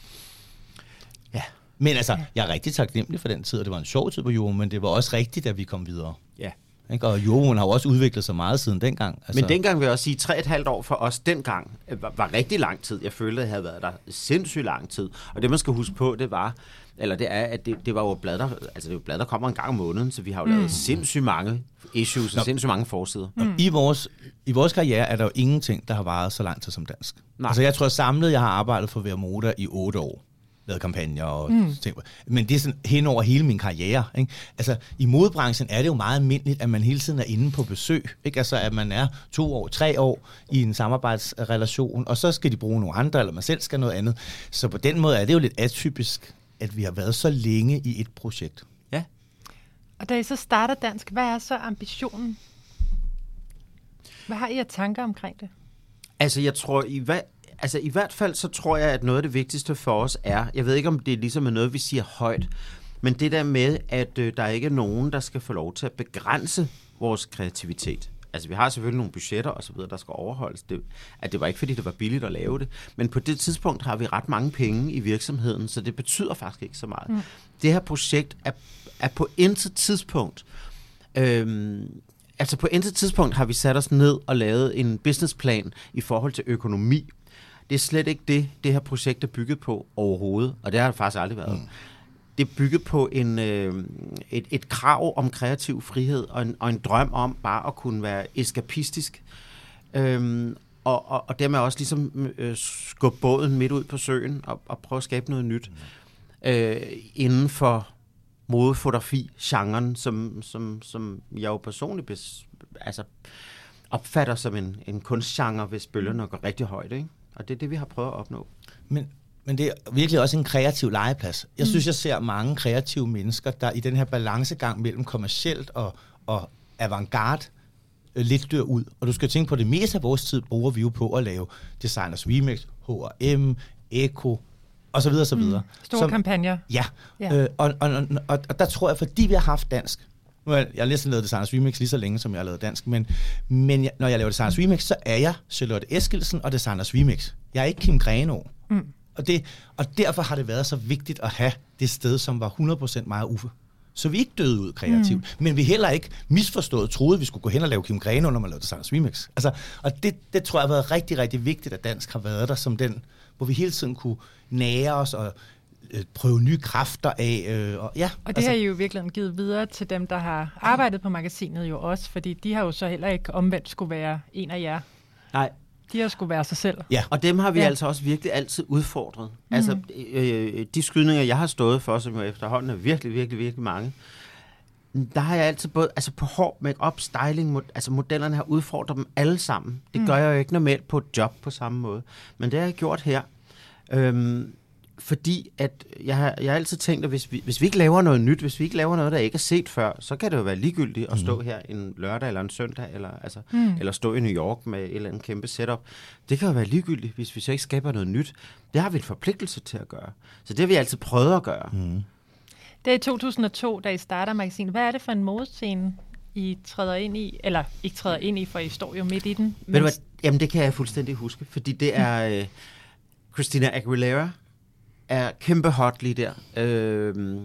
Ja. Men altså, jeg er rigtig taknemmelig for den tid, og det var en sjov tid på jorden, men det var også rigtigt, at vi kom videre. ja. Ikke? Og jorden har jo også udviklet sig meget siden dengang. Altså, Men dengang vil jeg også sige, tre og et halvt år for os dengang øh, var, var rigtig lang tid. Jeg følte, at jeg havde været der sindssygt lang tid. Og det, man skal huske på, det var, eller det er, at det, det var jo blad, der, altså det et blad, der kommer en gang om måneden, så vi har jo lavet sindssygt mange issues og sindssygt mange forsider. mm. i, vores, I vores karriere er der jo ingenting, der har varet så lang tid som dansk. Nej. Altså jeg tror samlet, jeg har arbejdet for Vermoda i otte år lavet kampagner og mm. ting. Men det er sådan hen over hele min karriere. Ikke? Altså, i modebranchen er det jo meget almindeligt, at man hele tiden er inde på besøg. Ikke? Altså, at man er to år, tre år i en samarbejdsrelation, og så skal de bruge nogle andre, eller man selv skal noget andet. Så på den måde er det jo lidt atypisk, at vi har været så længe i et projekt. Ja. Og da I så starter dansk, hvad er så ambitionen? Hvad har I af tanker omkring det? Altså, jeg tror, i, hva, altså, i hvert fald så tror jeg, at noget af det vigtigste for os er, jeg ved ikke, om det er ligesom er noget, vi siger højt, men det der med, at øh, der ikke er nogen, der skal få lov til at begrænse vores kreativitet. Altså, vi har selvfølgelig nogle budgetter og så videre, der skal overholdes. Det, at det var ikke, fordi det var billigt at lave det. Men på det tidspunkt har vi ret mange penge i virksomheden, så det betyder faktisk ikke så meget. Mm. Det her projekt er, er på intet tidspunkt Øhm, altså på intet tidspunkt har vi sat os ned og lavet en businessplan i forhold til økonomi. Det er slet ikke det, det her projekt er bygget på overhovedet, og det har det faktisk aldrig været. Mm. Det er bygget på en, øh, et, et krav om kreativ frihed og en, og en drøm om bare at kunne være eskapistisk. Øhm, og, og, og dermed også ligesom øh, skubbe båden midt ud på søen og, og prøve at skabe noget nyt mm. øh, inden for modefotografi-genren, som, som, som jeg jo personligt bes, altså, opfatter som en, en kunstgenre, hvis bølgerne går rigtig højt. Ikke? Og det er det, vi har prøvet at opnå. Men, men det er virkelig også en kreativ legeplads. Jeg synes, jeg ser mange kreative mennesker, der i den her balancegang mellem kommercielt og, og avantgarde øh, lidt dør ud. Og du skal tænke på, at det meste af vores tid bruger vi jo på at lave Designers Remix, H&M, Eko, og så videre, så videre. Store Som- kampagner. Ja, Ja. ja. Øh, og, og, og, og, og der tror jeg, fordi vi har haft dansk, nu har jeg, jeg har næsten lavet Designers Remix lige så længe, som jeg har lavet dansk, men, men jeg, når jeg laver Designers Remix, så er jeg Charlotte Eskilsen og Designers Remix. Jeg er ikke Kim Greno. Mm. Og, det, og derfor har det været så vigtigt at have det sted, som var 100% mig og Uffe. så vi ikke døde ud kreativt. Mm. Men vi heller ikke misforstået troede, vi skulle gå hen og lave Kim Grene, når man lavede Sangs Remix. Altså, og det, det tror jeg har været rigtig, rigtig vigtigt, at dansk har været der som den, hvor vi hele tiden kunne nære os og prøve nye kræfter af. Øh, og, ja, Og det altså, har I jo virkelig givet videre til dem, der har arbejdet på magasinet jo også, fordi de har jo så heller ikke omvendt skulle være en af jer. Nej, De har skulle være sig selv. Ja. Og dem har vi Ja. ja. altså også virkelig altid udfordret. Mm. Altså, øh, de skydninger, jeg har stået for, som jo efterhånden er virkelig, virkelig, virkelig mange, der har jeg altid både, altså på hår, make-up, styling, mod, altså modellerne har udfordret dem alle sammen. Det mm. gør jeg jo ikke normalt på et job på samme måde. Men det har jeg gjort her. Øhm, fordi at jeg har, jeg har altid tænkt, at hvis vi, hvis vi ikke laver noget nyt, hvis vi ikke laver noget, der ikke er set før, så kan det jo være ligegyldigt at stå her en lørdag eller en søndag, eller, altså, mm. eller stå i New York med et eller andet kæmpe setup. Det kan jo være ligegyldigt, hvis vi så ikke skaber noget nyt. Det har vi en forpligtelse til at gøre. Så det har vi altid prøvet at gøre. Mm. Det er i 2002, da I starter magasinet. Hvad er det for en modescene, I træder ind i? Eller ikke træder ind i, for I står jo midt i den. Ved du hvad? Jamen, det kan jeg fuldstændig huske, fordi det er øh, Christina Aguilera, er kæmpe hot lige der. Øh,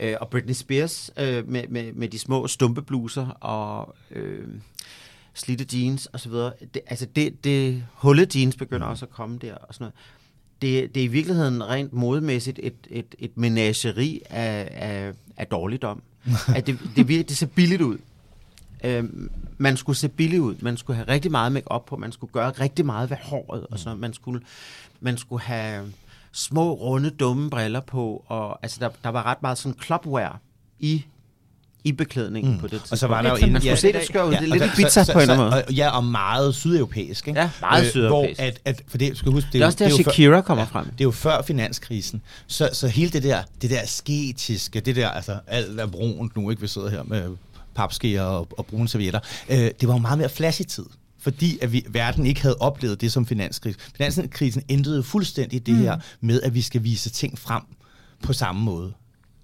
øh, og Britney Spears øh, med, med, med de små stumpe bluser og øh, slidte jeans og så videre. Det, altså det, det hullet jeans begynder også at komme der og sådan noget. Det, det er i virkeligheden rent modemæssigt et, et, et menageri af, af, af dårligdom. at det, det, vir- det ser billigt ud. Øh, man skulle se billig ud. Man skulle have rigtig meget make op på. Man skulle gøre rigtig meget ved håret. Og sådan noget. Man skulle, man skulle have små, runde, dumme briller på. Og, altså, der, der var ret meget sådan clubwear i, i beklædningen mm. på det tidspunkt. Og så var der jo en... man skulle se det skør ud. Det er lidt der- pizza så- på en eller anden måde. og- Ja, og meget sydeuropæisk. Ikke? Ja, meget sydeuropæisk. Hvor at, at, for det, skal huske, det, Det er også der, jo før- Shakira kommer frem. Det er jo før finanskrisen. Så, så hele det der, det der sketiske, det der, altså alt er brunt nu, ikke? Vi sidder her med papskeer og, og brune servietter. Øh, det var jo meget mere flash i tid. Fordi at vi, verden ikke havde oplevet det som finanskrisen. Finanskrisen ændrede fuldstændig det mm. her med, at vi skal vise ting frem på samme måde.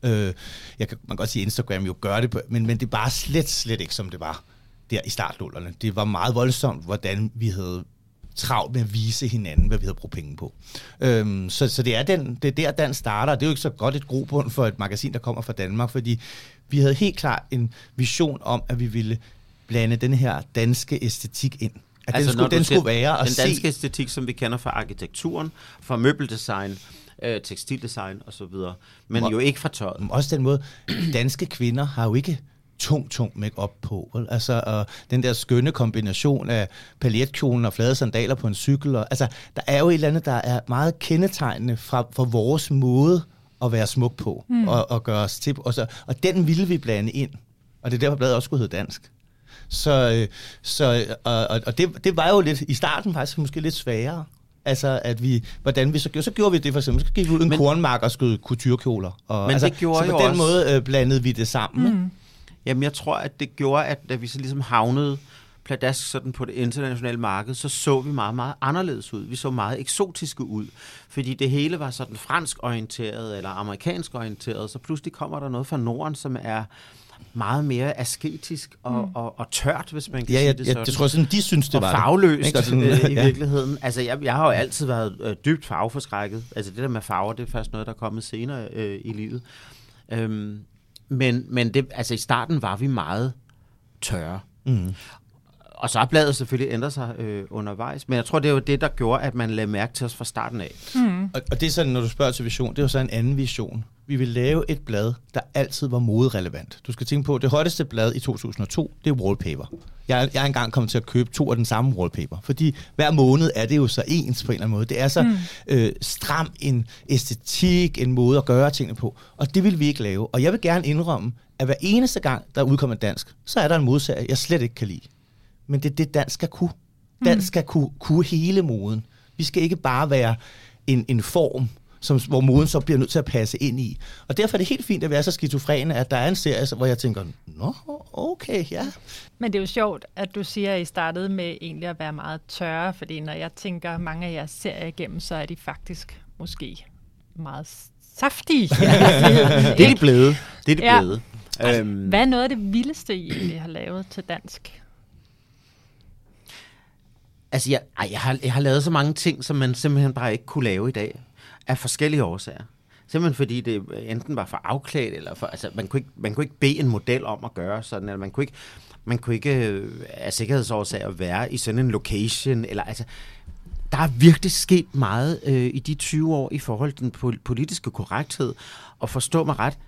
Øh, jeg kan, man kan godt sige, at Instagram jo gør det, men, men det er bare slet, slet ikke, som det var der i startnullerne. Det var meget voldsomt, hvordan vi havde travlt med at vise hinanden, hvad vi havde brugt penge på. Øhm, så, så det er, den, det er der, den starter. Det er jo ikke så godt et grobund for et magasin, der kommer fra Danmark, fordi vi havde helt klart en vision om, at vi ville blande den her danske æstetik ind. At altså, den skulle, den skulle være at Den se... danske æstetik, som vi kender fra arkitekturen, fra møbeldesign, øh, tekstildesign osv., men Hvor- jo ikke fra tøjet. Også den måde, danske kvinder har jo ikke tung, tung make-up på. Vel? Altså, og den der skønne kombination af paljetkjolen og flade sandaler på en cykel. Og, altså, der er jo et eller andet, der er meget kendetegnende fra, for vores måde at være smuk på mm. og, og gøre os til. Og, så, og den ville vi blande ind. Og det er derfor, bladet også skulle hedde dansk. Så, øh, så og, og- og det, det var jo lidt, i starten faktisk måske lidt sværere. Altså, at vi, hvordan vi så gjorde, så gjorde vi det for eksempel, så gik vi ud i en Men- kornmark og skød couturekjoler. Og, Men altså, det gjorde så på jo den også- måde øh, blandede vi det sammen. Mm. Jamen, jeg tror, at det gjorde, at da vi så ligesom havnede pladask sådan på det internationale marked, så så vi meget, meget anderledes ud. Vi så meget eksotiske ud, fordi det hele var sådan fransk orienteret eller amerikansk orienteret, så pludselig kommer der noget fra Norden, som er meget mere asketisk og, mm. og, og tørt, hvis man kan Ja, sige jeg, det jeg, sådan. jeg tror sådan, de synes, det og var det. farveløst Ikke? Og sådan, øh, i ja. virkeligheden. Altså, jeg, jeg har jo altid været øh, dybt farveforskrækket. Altså, det der med farver, det er først noget, der er kommet senere øh, i livet. Øhm, men men det, altså, i starten var vi meget tørre. Mm. Og så har bladet selvfølgelig ændret sig øh, undervejs. Men jeg tror, det er jo det, der gjorde, at man lagde mærke til os fra starten af. Og, og det er sådan, når du spørger til vision, det er jo så en anden vision. Vi vil lave et blad, der altid var moderelevant. Du skal tænke på, det hotteste blad i 2002, det er wallpaper. Jeg, jeg er engang kommet til at købe to af den samme wallpaper, fordi hver måned er det jo så ens på en eller anden måde. Det er så mm. øh, stram en æstetik, en måde at gøre tingene på, og det vil vi ikke lave. Og jeg vil gerne indrømme, at hver eneste gang, der udkommer dansk, så er der en modserie, jeg slet ikke kan lide. Men det er det, dansk skal kunne. Dansk skal kunne, kunne hele moden. Vi skal ikke bare være en, en form, som, hvor moden så bliver nødt til at passe ind i. Og derfor er det helt fint at være så skizofrene, at der er en serie, hvor jeg tænker, nå, okay, ja. Men det er jo sjovt, at du siger, at I startede med egentlig at være meget tørre, fordi når jeg tænker mange af jeres serier igennem, så er de faktisk måske meget saftige. Det er de blevet. Det er de Ja. blevet. Øhm, Hvad er noget af det vildeste, I egentlig har lavet til dansk? Altså, jeg, ej, jeg, har, jeg har lavet så mange ting, som man simpelthen bare ikke kunne lave i dag. Af forskellige årsager. Simpelthen fordi det enten var for afklædt, eller for, altså, man, kunne ikke, man kunne ikke bede en model om at gøre sådan, eller man kunne ikke, man kunne ikke øh, af sikkerhedsårsager være i sådan en location, eller altså, der er virkelig sket meget øh, i de 20 år i forhold til den politiske korrekthed, og forstå mig ret,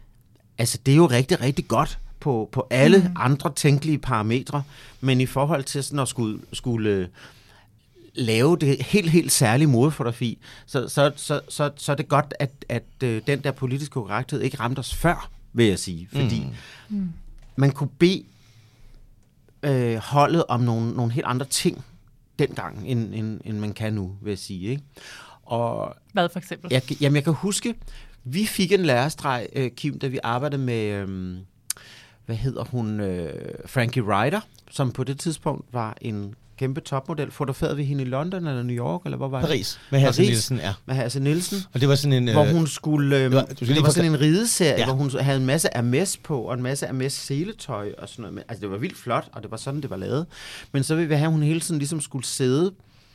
altså det er jo rigtig, rigtig godt på, på alle mm. andre tænkelige parametre, men i forhold til sådan at skulle, skulle lave det helt, helt særlige modefotografi, så, så, så, så, så er det godt, at, at øh, den der politiske korrekthed ikke ramte os før, vil jeg sige. Fordi mm. mm. man kunne bede øh, holdet om nogle, nogle helt andre ting dengang, end, end, end man kan nu, vil jeg sige. Ikke? Og Hvad for eksempel? Jeg, jamen, jeg kan huske, vi fik en lærestreg, øh, Kim, da vi arbejdede med, øh, hvad hedder hun, øh, Frankie Ryder, som på det tidspunkt var en kæmpe topmodel. Fotograferede vi hende i London eller New York, eller hvor var det? Paris, med Hasse Nielsen, ja. Med Hasse Nielsen. Og det var sådan en... Hvor øh, hun skulle... Øh, det var, det var sådan en rideserie, ja. hvor hun havde en masse Hermes på, og en masse Hermes seletøj og sådan noget. Altså, det var vildt flot, og det var sådan, det var lavet. Men så ville vi have, at hun hele tiden ligesom skulle sidde...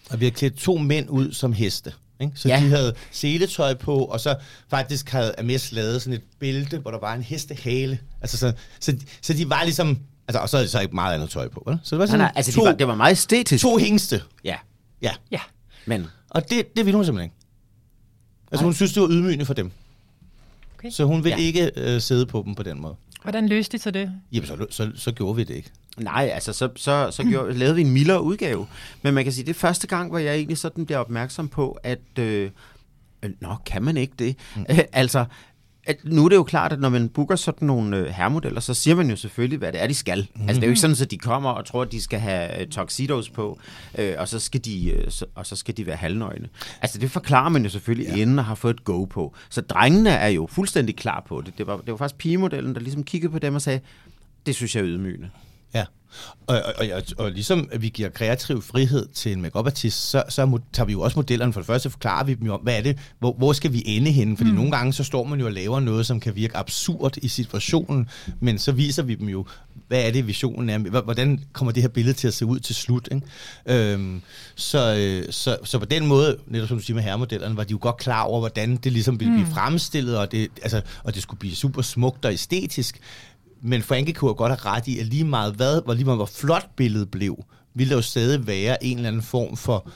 Og vi har klædt to mænd ud som heste. Ikke? Så ja. de havde seletøj på, og så faktisk havde Hermes lavet sådan et bælte, hvor der var en hestehale. Altså, så, så, så de var ligesom Altså, og så er det så ikke meget andet tøj på, vel? Så det var sådan nej, nej, altså, to, det, var, det var meget æstetisk. To hængste. Ja. Ja. Ja. Men. Og det, det ville hun simpelthen ikke. Altså, hun synes, det var ydmygende for dem. Okay. Så hun vil ja. ikke øh, sidde på dem på den måde. Hvordan løste de så det? Jamen, så, så, så gjorde vi det ikke. Nej, altså så, så, så gjorde, lavede vi en mildere udgave. Men man kan sige, det er første gang, hvor jeg egentlig sådan bliver opmærksom på, at øh, Nå, kan man ikke det? Mm. altså, at nu er det jo klart, at når man booker sådan nogle øh, herremodeller, så siger man jo selvfølgelig, hvad det er, de skal. Mm-hmm. Altså det er jo ikke sådan, at de kommer og tror, at de skal have øh, tuxedos på, øh, og, så skal de, øh, så, og så skal de være halvnøgne. Altså det forklarer man jo selvfølgelig ja. inden og har fået et go på. Så drengene er jo fuldstændig klar på det. Det var, det var faktisk pigemodellen, der ligesom kiggede på dem og sagde, det synes jeg er ydmygende. Ja, og, og, og, og ligesom at vi giver kreativ frihed til en make artist så, så tager vi jo også modellerne. For det første forklarer vi dem jo om, hvad er det, hvor, hvor skal vi ende henne? Fordi mm. nogle gange så står man jo og laver noget, som kan virke absurd i situationen, men så viser vi dem jo, hvad er det visionen er, hvordan kommer det her billede til at se ud til slut. Ikke? Øhm, så, øh, så, så på den måde, netop som du siger med herremodellerne, var de jo godt klar over, hvordan det ligesom ville blive mm. fremstillet, og det, altså, og det skulle blive super smukt og æstetisk. Men Frankie kunne godt have ret i, at lige meget hvad, hvor lige meget hvor flot billedet blev, ville der jo stadig være en eller anden form for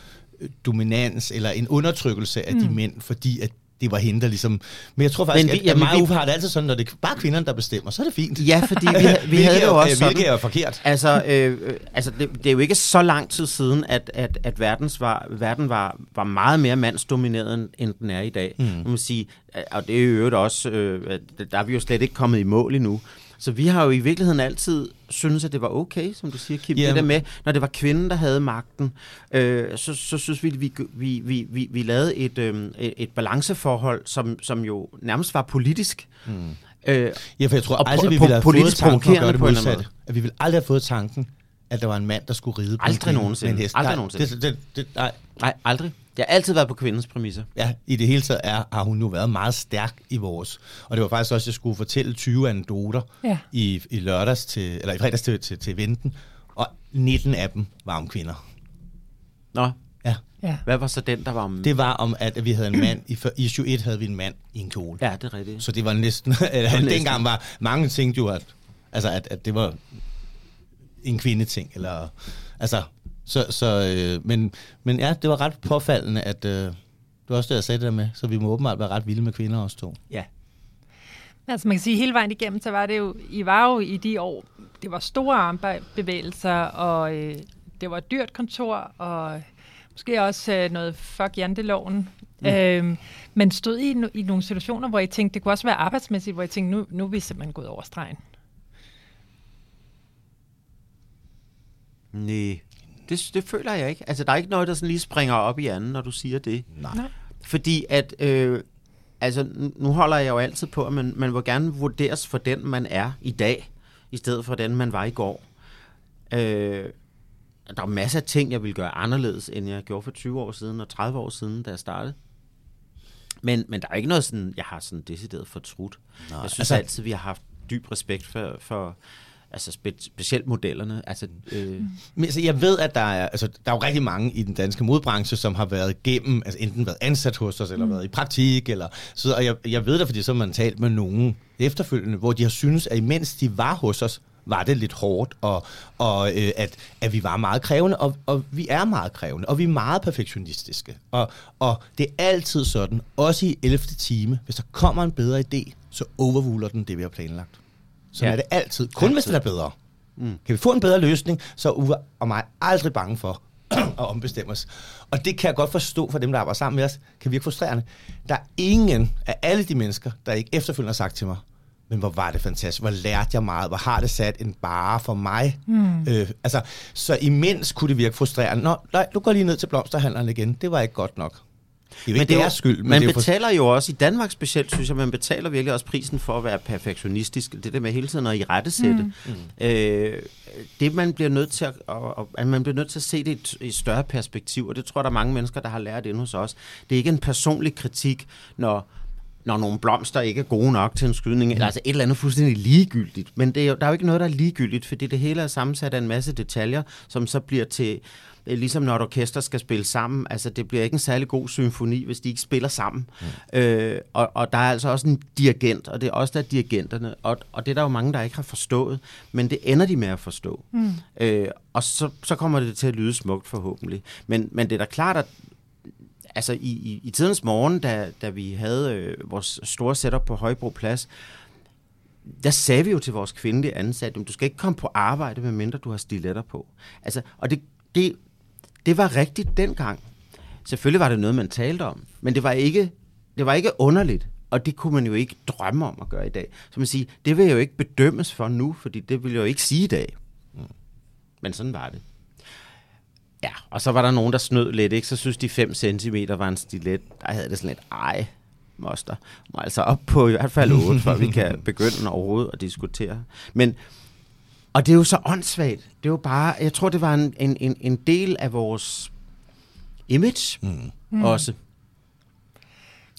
øh, dominans eller en undertrykkelse af mm. de mænd, fordi at det var hende, der ligesom... Men jeg tror faktisk, men vi, at, ja, at mig vi, har det altid sådan, når det er bare kvinderne, der bestemmer, så er det fint. Ja, fordi vi, vi havde det jo også sådan... Hvilket er forkert. Altså, øh, øh, altså det, det, er jo ikke så lang tid siden, at, at, at verdens var, verden var, var meget mere mandsdomineret, end den er i dag. Mm. Man må sige, og det er jo øvrigt også... Øh, der er vi jo slet ikke kommet i mål endnu. Så vi har jo i virkeligheden altid synes at det var okay, som du siger, Kim. Jamen. Det der med, når det var kvinden, der havde magten, øh, så, så synes vi, vi, vi, vi, vi, vi lavede et, øh, et balanceforhold, som, som jo nærmest var politisk. Mm. Øh, ja, for jeg tror aldrig, vi ville have fået tanken at gøre det modsatte. At vi ville aldrig have fået tanken, at der var en mand, der skulle ride på aldrig en, nogensinde. en hest. Aldrig nej, nogensinde. Det, det, det, nej. nej, aldrig. Det har altid været på kvindens præmisser. Ja, i det hele taget er, har hun nu været meget stærk i vores. Og det var faktisk også, at jeg skulle fortælle 20 anekdoter ja. i, i lørdags til, eller i fredags til, til, til venten. Og 19 af dem var om kvinder. Nå. Ja. ja. Hvad var så den, der var om... Det var om, at vi havde en mand, i, i 21 havde vi en mand i en kjole. Ja, det er rigtigt. Så det var næsten, at, næsten. dengang var mange ting jo, at, altså, at, at det var en kvindeting, eller, altså, så, så, øh, men, men ja, det var ret påfaldende, at øh, det var også det, jeg sagde det der med, så vi må åbenbart være ret vilde med kvinder også to. Ja. Altså man kan sige, hele vejen igennem, så var det jo, I var jo i de år, det var store armbevægelser, og øh, det var et dyrt kontor, og måske også øh, noget fuck janteloven. Mm. Øh, men stod I i, i nogle situationer, hvor I tænkte, det kunne også være arbejdsmæssigt, hvor I tænkte, nu, nu er vi simpelthen gået over stregen? Nej, det, det føler jeg ikke. Altså, der er ikke noget, der sådan lige springer op i anden, når du siger det. Nej. Fordi at, øh, altså, nu holder jeg jo altid på, at man, man vil gerne vurderes for den, man er i dag, i stedet for den, man var i går. Øh, der er masser af ting, jeg vil gøre anderledes, end jeg gjorde for 20 år siden og 30 år siden, da jeg startede. Men, men der er ikke noget sådan, jeg har sådan decideret fortrudt. Nej, jeg synes altså, altid, vi har haft dyb respekt for, for altså spe, specielt modellerne. Altså, øh, Men altså, jeg ved, at der er, altså, der er jo rigtig mange i den danske modbranche, som har været igennem, altså enten været ansat hos os, eller mm. været i praktik, eller så, og jeg, jeg ved det, fordi så har man talt med nogen efterfølgende, hvor de har synes, at imens de var hos os, var det lidt hårdt, og, og øh, at, at vi var meget krævende, og, og vi er meget krævende, og vi er meget perfektionistiske. Og, og det er altid sådan, også i 11. time, hvis der kommer en bedre idé, så overruler den det, vi har planlagt. Så ja. Er det altid, kun altid. hvis den er bedre. Mm. Kan vi få en bedre løsning, så er Uwe og mig aldrig bange for at ombestemme os. Og det kan jeg godt forstå for dem, der arbejder sammen med os, kan virke frustrerende. Der er ingen af alle de mennesker, der ikke efterfølgende har sagt til mig, men hvor var det fantastisk, hvor lærte jeg meget, hvor har det sat en bare for mig. Mm. Øh, altså, så imens kunne det virke frustrerende. Nå, nej, du går lige ned til blomsterhandleren igen, det var ikke godt nok. Det er jo ikke er deres skyld, men man det er jo for... betaler jo også, i Danmark specielt, synes jeg, man betaler virkelig også prisen for at være perfektionistisk. Det der med hele tiden at i rettesætte. Mm. Øh, det man bliver nødt til at, og, at man bliver nødt til at se det i et, i et større perspektiv, og det tror jeg, der er mange mennesker, der har lært inde hos os. Det er ikke en personlig kritik, når når nogle blomster ikke er gode nok til en skydning, eller altså et eller andet fuldstændig ligegyldigt. Men det er jo, der er jo ikke noget, der er ligegyldigt, fordi det hele er sammensat af en masse detaljer, som så bliver til, øh, ligesom når et orkester skal spille sammen, altså det bliver ikke en særlig god symfoni, hvis de ikke spiller sammen. Mm. Øh, og, og der er altså også en dirigent, og det er også der er dirigenterne, og, og det er der jo mange, der ikke har forstået, men det ender de med at forstå. Mm. Øh, og så, så kommer det til at lyde smukt forhåbentlig. Men, men det er da klart, at altså i, i, i tidens morgen, da, da vi havde øh, vores store setup på Højbro Plads, der sagde vi jo til vores kvindelige ansatte, du skal ikke komme på arbejde, medmindre du har stiletter på. Altså, og det, det, det var rigtigt dengang. Selvfølgelig var det noget, man talte om, men det var ikke, det var ikke underligt, og det kunne man jo ikke drømme om at gøre i dag. Så man siger, det vil jeg jo ikke bedømmes for nu, fordi det vil jeg jo ikke sige i dag. Mm. Men sådan var det. Ja, og så var der nogen, der snød lidt, ikke? Så synes de 5 cm var en stilet. Der havde det sådan lidt, ej, moster. Må altså op på i hvert fald 8, før vi kan begynde overhovedet at diskutere. Men, og det er jo så åndssvagt. Det er jo bare, jeg tror, det var en, en, en, en del af vores image mm. også.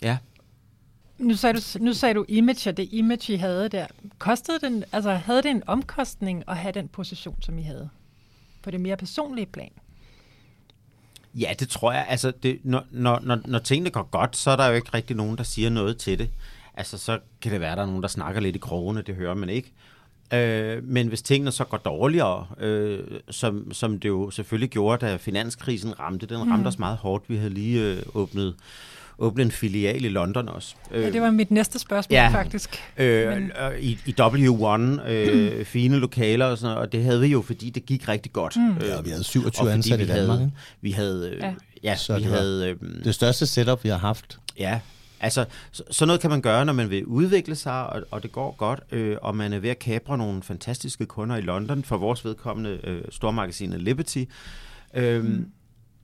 Ja. Nu sagde, du, nu sagde du image, og det image, I havde der. Kostede den, altså havde det en omkostning at have den position, som I havde? På det mere personlige plan? Ja, det tror jeg. Altså, det, når, når, når, når tingene går godt, så er der jo ikke rigtig nogen, der siger noget til det. Altså, så kan det være, at der er nogen, der snakker lidt i krogene, det hører man ikke. Øh, men hvis tingene så går dårligere, øh, som, som det jo selvfølgelig gjorde, da finanskrisen ramte, den ramte mm. os meget hårdt. Vi havde lige øh, åbnet, åbnet en filial i London også. Øh, Ja, det var mit næste spørgsmål Ja. faktisk. Øh, Men- øh, i, I W1, øh, fine lokaler og sådan noget, og det havde vi jo, fordi det gik rigtig godt. Mm. Øh, Ja, vi havde 27 og fordi ansatte i Danmark. Havde, vi havde, øh, Ja. ja, Så vi det var- havde, øh, Det største setup, vi har haft. ja, altså så, sådan noget kan man gøre, når man vil udvikle sig, og, og det går godt, øh, og man er ved at kapre nogle fantastiske kunder i London, for vores vedkommende øh, stormagasinet Liberty. Øh, mm.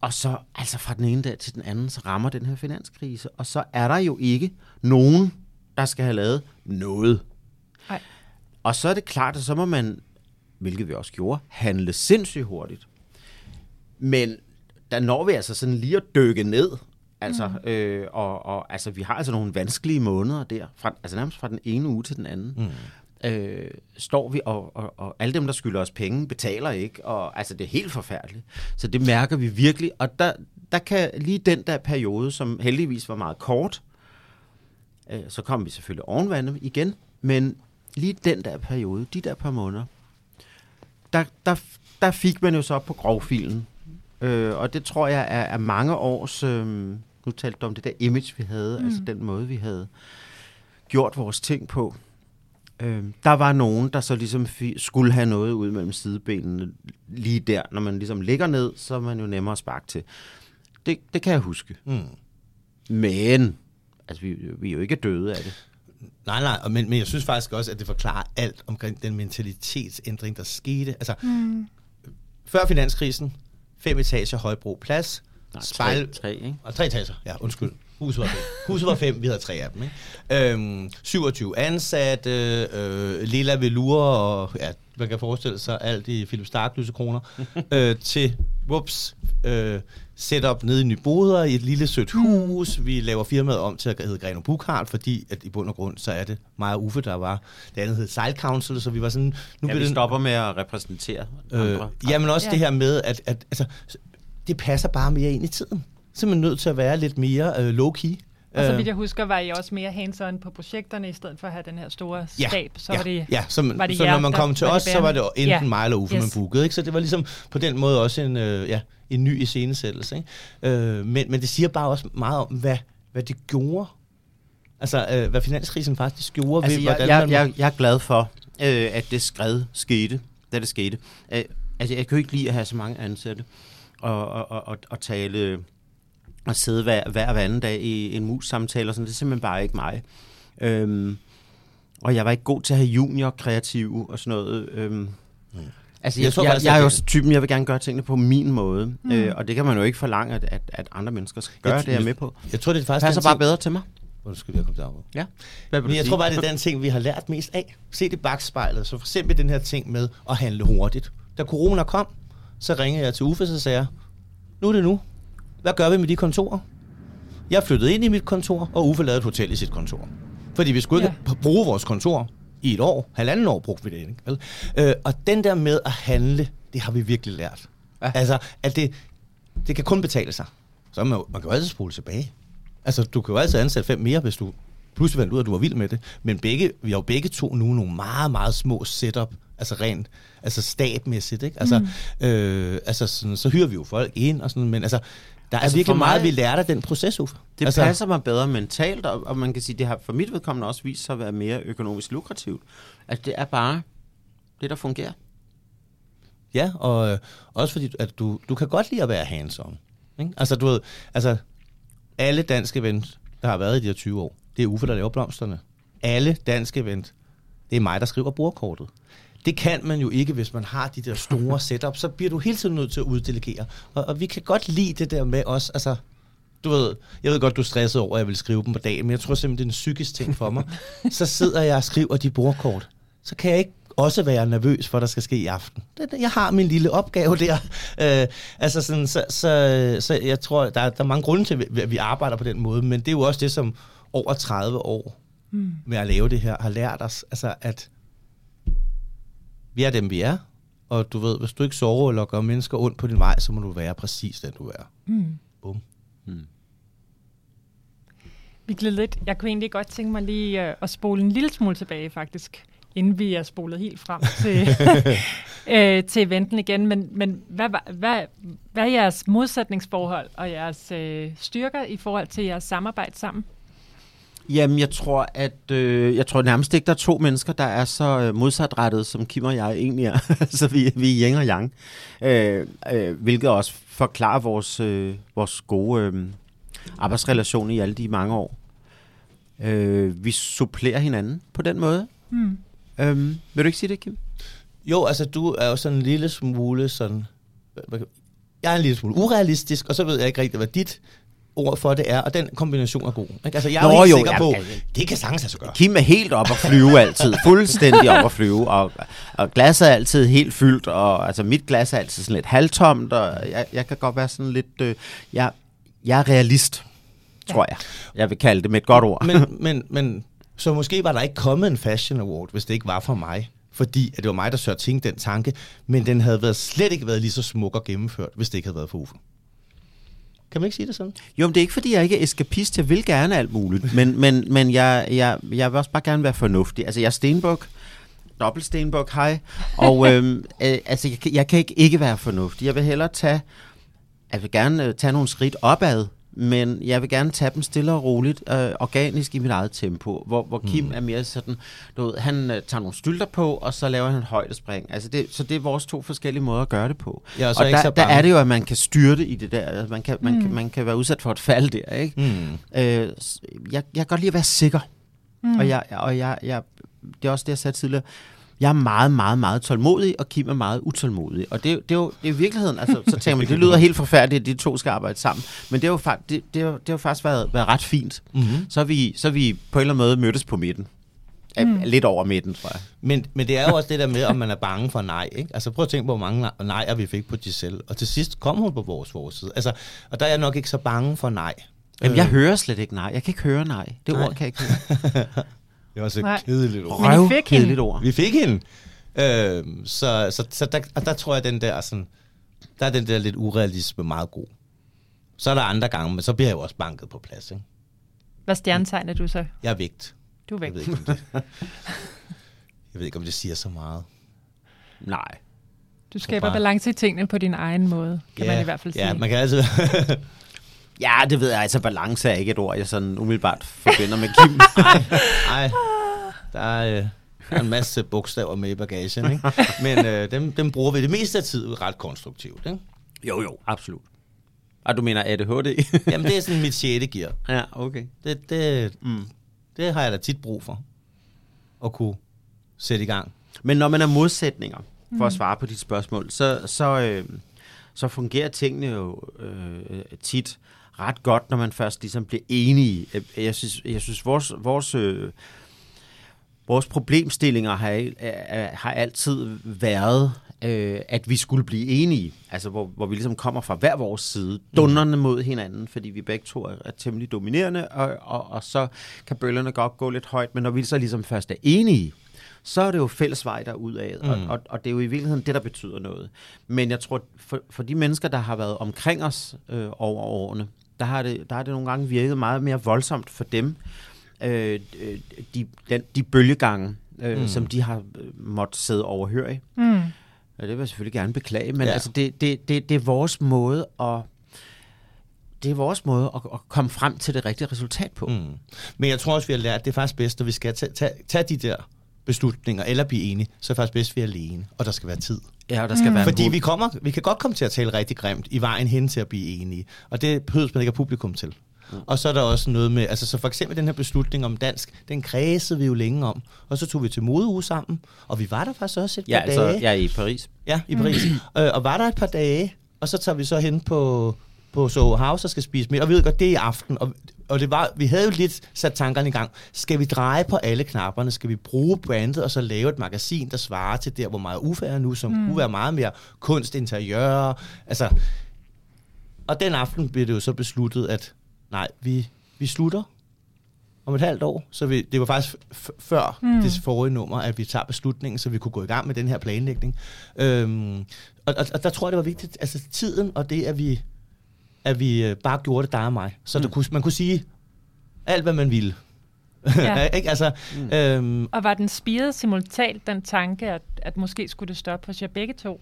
Og så, altså fra den ene dag til den anden, så rammer den her finanskrise, og så er der jo ikke nogen, der skal have lavet noget. Nej. Og så er det klart, at så må man, hvilket vi også gjorde, handle sindssygt hurtigt. Men der når vi altså sådan lige at dykke ned. Altså, mm. øh, og, og altså, vi har altså nogle vanskelige måneder der, fra, altså nærmest fra den ene uge til den anden. Mm. Øh, står vi, og, og, og alle dem, der skylder os penge, betaler ikke, og altså, det er helt forfærdeligt. Så det mærker vi virkelig, og der, der kan lige den der periode, som heldigvis var meget kort, øh, så kom vi selvfølgelig ovenvandet igen, men lige den der periode, de der par måneder, der, der, der fik man jo så på grovfilen. Øh, og det tror jeg er, er mange års, øh, nu talte du om det der image, vi havde, mm. altså den måde, vi havde gjort vores ting på. Øh, der var nogen, der så ligesom skulle have noget ud mellem sidebenene lige der. Når man ligesom ligger ned, så er man jo nemmere at sparke til. Det, det kan jeg huske. Mm. Men, altså vi, vi er jo ikke døde af det. Nej, nej, og men, men jeg synes faktisk også, at det forklarer alt omkring den mentalitetsændring, der skete. Altså, mm. før finanskrisen, fem etager Højbro Plads, Nej, spejl, tre, tre, ikke? og tre etager, ja, undskyld. Huset var fem. Huset var fem, vi havde tre af dem. Ikke? Øhm, 27 ansatte, øh, lilla velure, og ja, man kan forestille sig alt i Philip Stark lysekroner, øh, til, whoops, øh, setup nede i Nyboder i et lille sødt hus. Vi laver firmaet om til at hedde Greno Bukhardt, fordi at i bund og grund, så er det mig og Uffe, der var. Det andet hed Sejl Council, så vi var sådan... Nu Ja, bliver vi det- stopper med at repræsentere Øh, andre. jamen også ja. det her med, at, at altså, det passer bare mere ind i tiden. Simpelthen nødt til at være lidt mere øh, low-key. Og så Øh, vidt jeg husker, var I også mere hands-on på projekterne, i stedet for at have den her store Ja, stab. Så ja, var det, ja, så, var det så jer, når man der kom til os, så var det enten Ja. mig eller Uffe, Yes. man bookede. Ikke? Så det var ligesom på den måde også en, øh, ja, en ny iscenesættelse. Ikke? Øh, men, men det siger bare også meget om, hvad, hvad det gjorde. Altså, øh, hvad finanskrisen faktisk gjorde Altså, ved, jeg, hvordan jeg, man... jeg, jeg er glad for, øh, at det skred skete, da det skete. Øh, altså, jeg kan jo ikke lide at have så mange ansatte og, og, og, og, og tale og sidde hver, hver hver anden dag i en mus-samtale og sådan. Det er simpelthen bare ikke mig. Øhm, og jeg var ikke god til at have junior kreative og sådan noget. Øhm, Altså, jeg, Jeg tror jeg, faktisk, jeg, at er jo også typen, jeg vil gerne gøre tingene på min måde. Mm. Øh, og det kan man jo ikke forlange, at, at, at andre mennesker skal gøre, Jeg- det er jeg med på. jeg tror, det er Det faktisk passer bare ting- bedre til mig. Undskyld, jeg kom derover. Ja. Hvad vil Men jeg sige? tror bare, det er den ting, vi har lært mest af. Se det i bagspejlet. Så for eksempel den her ting med at handle hurtigt. Da corona kom, så ringede jeg til Uffe, så sagde jeg, nu er det nu. Hvad gør vi med de kontorer? Jeg flyttede ind i mit kontor, og Uffe lavede et hotel i sit kontor. Fordi vi skulle ikke ja. bruge vores kontor i et år. Halvanden år brugte vi det, ikke? Vel? Øh, og den der med at handle, det har vi virkelig lært. Ja. Ja. Altså, at det, det kan kun betale sig. Så man, man kan jo altid spole tilbage. Altså, du kan jo altid ansætte fem mere, hvis du pludselig fandt ud af, at du var vild med det. Men begge, vi har jo begge to nu nogle meget, meget små setup, altså rent, altså stabmæssigt, ikke? Altså, mm. øh, altså sådan, så hyrer vi jo folk ind og sådan, men altså, der er Altså, altså virkelig for mig- meget, vi lærte af den proces, Uffe. Det altså, altså, passer mig bedre mentalt, og, og man kan sige, det har for mit vedkommende også vist sig at være mere økonomisk lukrativt. At det er bare det, der fungerer. Ja, og øh, også fordi, at du, du kan godt lide at være hands-on. Ikke? Altså, du ved, altså, alle danske event, der har været i de her 20 år, det er Uffe, der laver blomsterne. Alle danske event, det er mig, der skriver bordkortet. Det kan man jo ikke, hvis man har de der store setup, så bliver du hele tiden nødt til at uddelegere. Og, og vi kan godt lide det der med os, altså, du ved, jeg ved godt, du er stresset over, at jeg vil skrive dem på dagen, men jeg tror simpelthen, det er en psykisk ting for mig. så sidder jeg og skriver de bordkort. Så kan jeg ikke også være nervøs for, der skal ske i aften. Jeg har min lille opgave der. Øh, altså sådan, så, så, så jeg tror, der, er- der er mange grunde til, at vi arbejder på den måde, men det er jo også det, som over 30 år mm. med at lave det her har lært os, altså at vi er dem, vi er, og du ved, hvis du ikke sover eller gør mennesker ondt på din vej, så må du være præcis den, du er. Mm. Bum. Vi glider lidt. Jeg kunne egentlig godt tænke mig lige uh, at spole en lille smule tilbage, faktisk, inden vi er spolet helt frem til, øh, til eventen igen. Men, men hvad, hvad, hvad er jeres modsætningsforhold og jeres øh, styrker i forhold til jeres samarbejde sammen? Jamen, jeg tror, at øh, jeg tror nærmest ikke, der er to mennesker, der er så øh, modsatrettet, som Kim og jeg egentlig er. så vi, vi er yin og yang. Øh, øh, hvilket også forklarer vores, øh, vores gode øh, arbejdsrelation i alle de mange år. Øh, vi supplerer hinanden på den måde. Hmm. Øh, vil du ikke sige det, Kim? Jo, altså du er jo sådan en lille smule sådan... Jeg er en lille smule urealistisk, og så ved jeg ikke rigtig, hvad dit ord for det er, og den kombination er god. Ikke? Altså, jeg er Nå, jo helt jo, sikker på, ja, ja. det kan sagtens sig gøre. Kim er helt op at flyve altid. Fuldstændig op at flyve. Og, og glasset er altid helt fyldt. Og altså, mit glas er altid sådan lidt halvtomt. Og jeg, jeg kan godt være sådan lidt... Øh, jeg, jeg er realist, tror jeg. Jeg vil kalde det med et godt ord. Men, men, men så måske var der ikke kommet en Fashion Award, hvis det ikke var for mig. Fordi at det var mig, der sørte tænke den tanke, men den havde været, slet ikke været lige så smuk og gennemført, hvis det ikke havde været for Uffe. Kan man ikke sige det sådan? Jo, men det er ikke, fordi jeg ikke er eskapist. Jeg vil gerne alt muligt. Men, men, men jeg, jeg, jeg vil også bare gerne være fornuftig. Altså, jeg er stenbuk. Dobbelt stenbuk, hej. Og øhm, øh, altså, jeg, kan- jeg kan ikke ikke være fornuftig. Jeg vil hellere tage... Jeg vil gerne øh, tage nogle skridt opad, men jeg vil gerne tage dem stille og roligt, øh, organisk i mit eget tempo, hvor, hvor Kim er mere sådan, du ved, han øh, tager nogle stylter på, og så laver han et højdespring. Altså det, så det er vores to forskellige måder at gøre det på. Jeg er så og der, så der er det jo, at man kan styrte i det der. Altså, man, kan, man, kan, man kan være udsat for et fald der, ikke? Mm. Øh, jeg, jeg kan godt lide at være sikker. Mm. Og, jeg, og jeg, jeg, det er også det, jeg sagde tidligere. Jeg er meget, meget, meget tålmodig, og Kim er meget utålmodig. Og det, er jo- det, er jo det er jo virkeligheden. Altså, så tænker man, det lyder helt forfærdeligt, at de to skal arbejde sammen. Men det har jo, fakt, det, det har, det har faktisk været, været ret fint. Mm-hmm. Så vi, så vi på en eller anden måde mødtes på midten. mm. lidt over midten, tror jeg. Men, men det er jo også det der med, om man er bange for nej. Ikke? Altså prøv at tænke på, hvor mange nejer vi fik på Giselle. Og til sidst kom hun på vores forside. Altså, og der er jeg nok ikke så bange for nej. Jamen, jeg hører slet ikke nej. Jeg kan ikke høre nej. Det nej. ord kan jeg ikke høre. det var så Nej. kedeligt ord. Røv fik kedeligt ord. Vi fik hende. Øh, så så, så der, og der tror jeg, den der sådan, der er den der lidt urealisme meget god. Så er der andre gange, men så bliver jeg jo også banket på plads. Ikke? Hvad stjernetegn er du så? Jeg er vægt. Du er vægt. Jeg ved, ikke, om det, jeg ved ikke, om det siger så meget. Nej. Du skaber bare... balance i tingene på din egen måde, kan ja, man i hvert fald sige. Ja, man kan altid... ja, det ved jeg. Altså, balance er ikke et ord, jeg sådan umiddelbart forbinder med Kim. Nej, der er... Øh, der er en masse bogstaver med i bagagen, ikke? men øh, dem, dem bruger vi det meste af tiden ret konstruktivt. Ikke? Jo, jo, absolut. Og du mener ADHD? Jamen, det er sådan mit sjette gear. Ja, okay. Det, det, mm. det har jeg da tit brug for, at kunne sætte i gang. Men når man er modsætninger, for at mm. svare på dit spørgsmål, så, så, øh, så fungerer tingene jo øh, tit ret godt, når man først ligesom bliver enige. Jeg synes, jeg synes vores, vores, øh, vores problemstillinger har, har altid været, øh, at vi skulle blive enige. Altså, hvor, hvor vi ligesom kommer fra hver vores side, dunderne mod hinanden, fordi vi begge to er, er temmelig dominerende, og, og, og så kan bøllerne godt gå lidt højt, men når vi så ligesom først er enige, så er det jo fælles vej derudad, mm. og, og, og det er jo i virkeligheden det, der betyder noget. Men jeg tror, for, for de mennesker, der har været omkring os øh, over årene, der har, det, der har det nogle gange virket meget mere voldsomt for dem, øh, de, den, de bølgegange, øh, mm. som de har øh, måttet sidde overhøre i. Mm. Ja, det vil jeg selvfølgelig gerne beklage, men ja. altså, det, det, det, det er vores måde at det er vores måde at, at komme frem til det rigtige resultat på. Mm. Men jeg tror også, vi har lært, at det er faktisk bedst, at vi skal tage, tage, tage de der beslutninger, eller blive enige, så er det faktisk bedst, at vi er alene, og der skal være tid. Ja, og der skal mm. være Fordi vi, kommer, vi kan godt komme til at tale rigtig grimt i vejen hen til at blive enige, og det behøver man ikke have publikum til. Mm. Og så er der også noget med, altså så for eksempel den her beslutning om dansk, den kredsede vi jo længe om, og så tog vi til modeuge sammen, og vi var der faktisk også et ja, par altså, dage. Ja, i Paris. Ja, i Paris. Mm. Øh, og var der et par dage, og så tager vi så hen på, på Soho House og skal spise med, og vi ved godt, det er i aften, og, og det var, vi havde jo lidt sat tankerne i gang. Skal vi dreje på alle knapperne? Skal vi bruge brandet og så lave et magasin, der svarer til der, hvor meget UFA er nu, som mm. kunne være meget mere kunst, interiør, altså... Og den aften blev det jo så besluttet, at nej, vi, vi slutter om et halvt år. Så vi, det var faktisk før mm. det forrige nummer, at vi tager beslutningen, så vi kunne gå i gang med den her planlægning. Øhm, og, og, og der tror jeg, det var vigtigt, altså tiden og det, at vi, at vi øh, bare gjorde det dig og mig. Så mm. kunne, man kunne sige alt, hvad man ville. Ja. ikke? Altså, mm. øhm, og var den spiret simultant, den tanke, at, at måske skulle det stoppe hos jer begge to?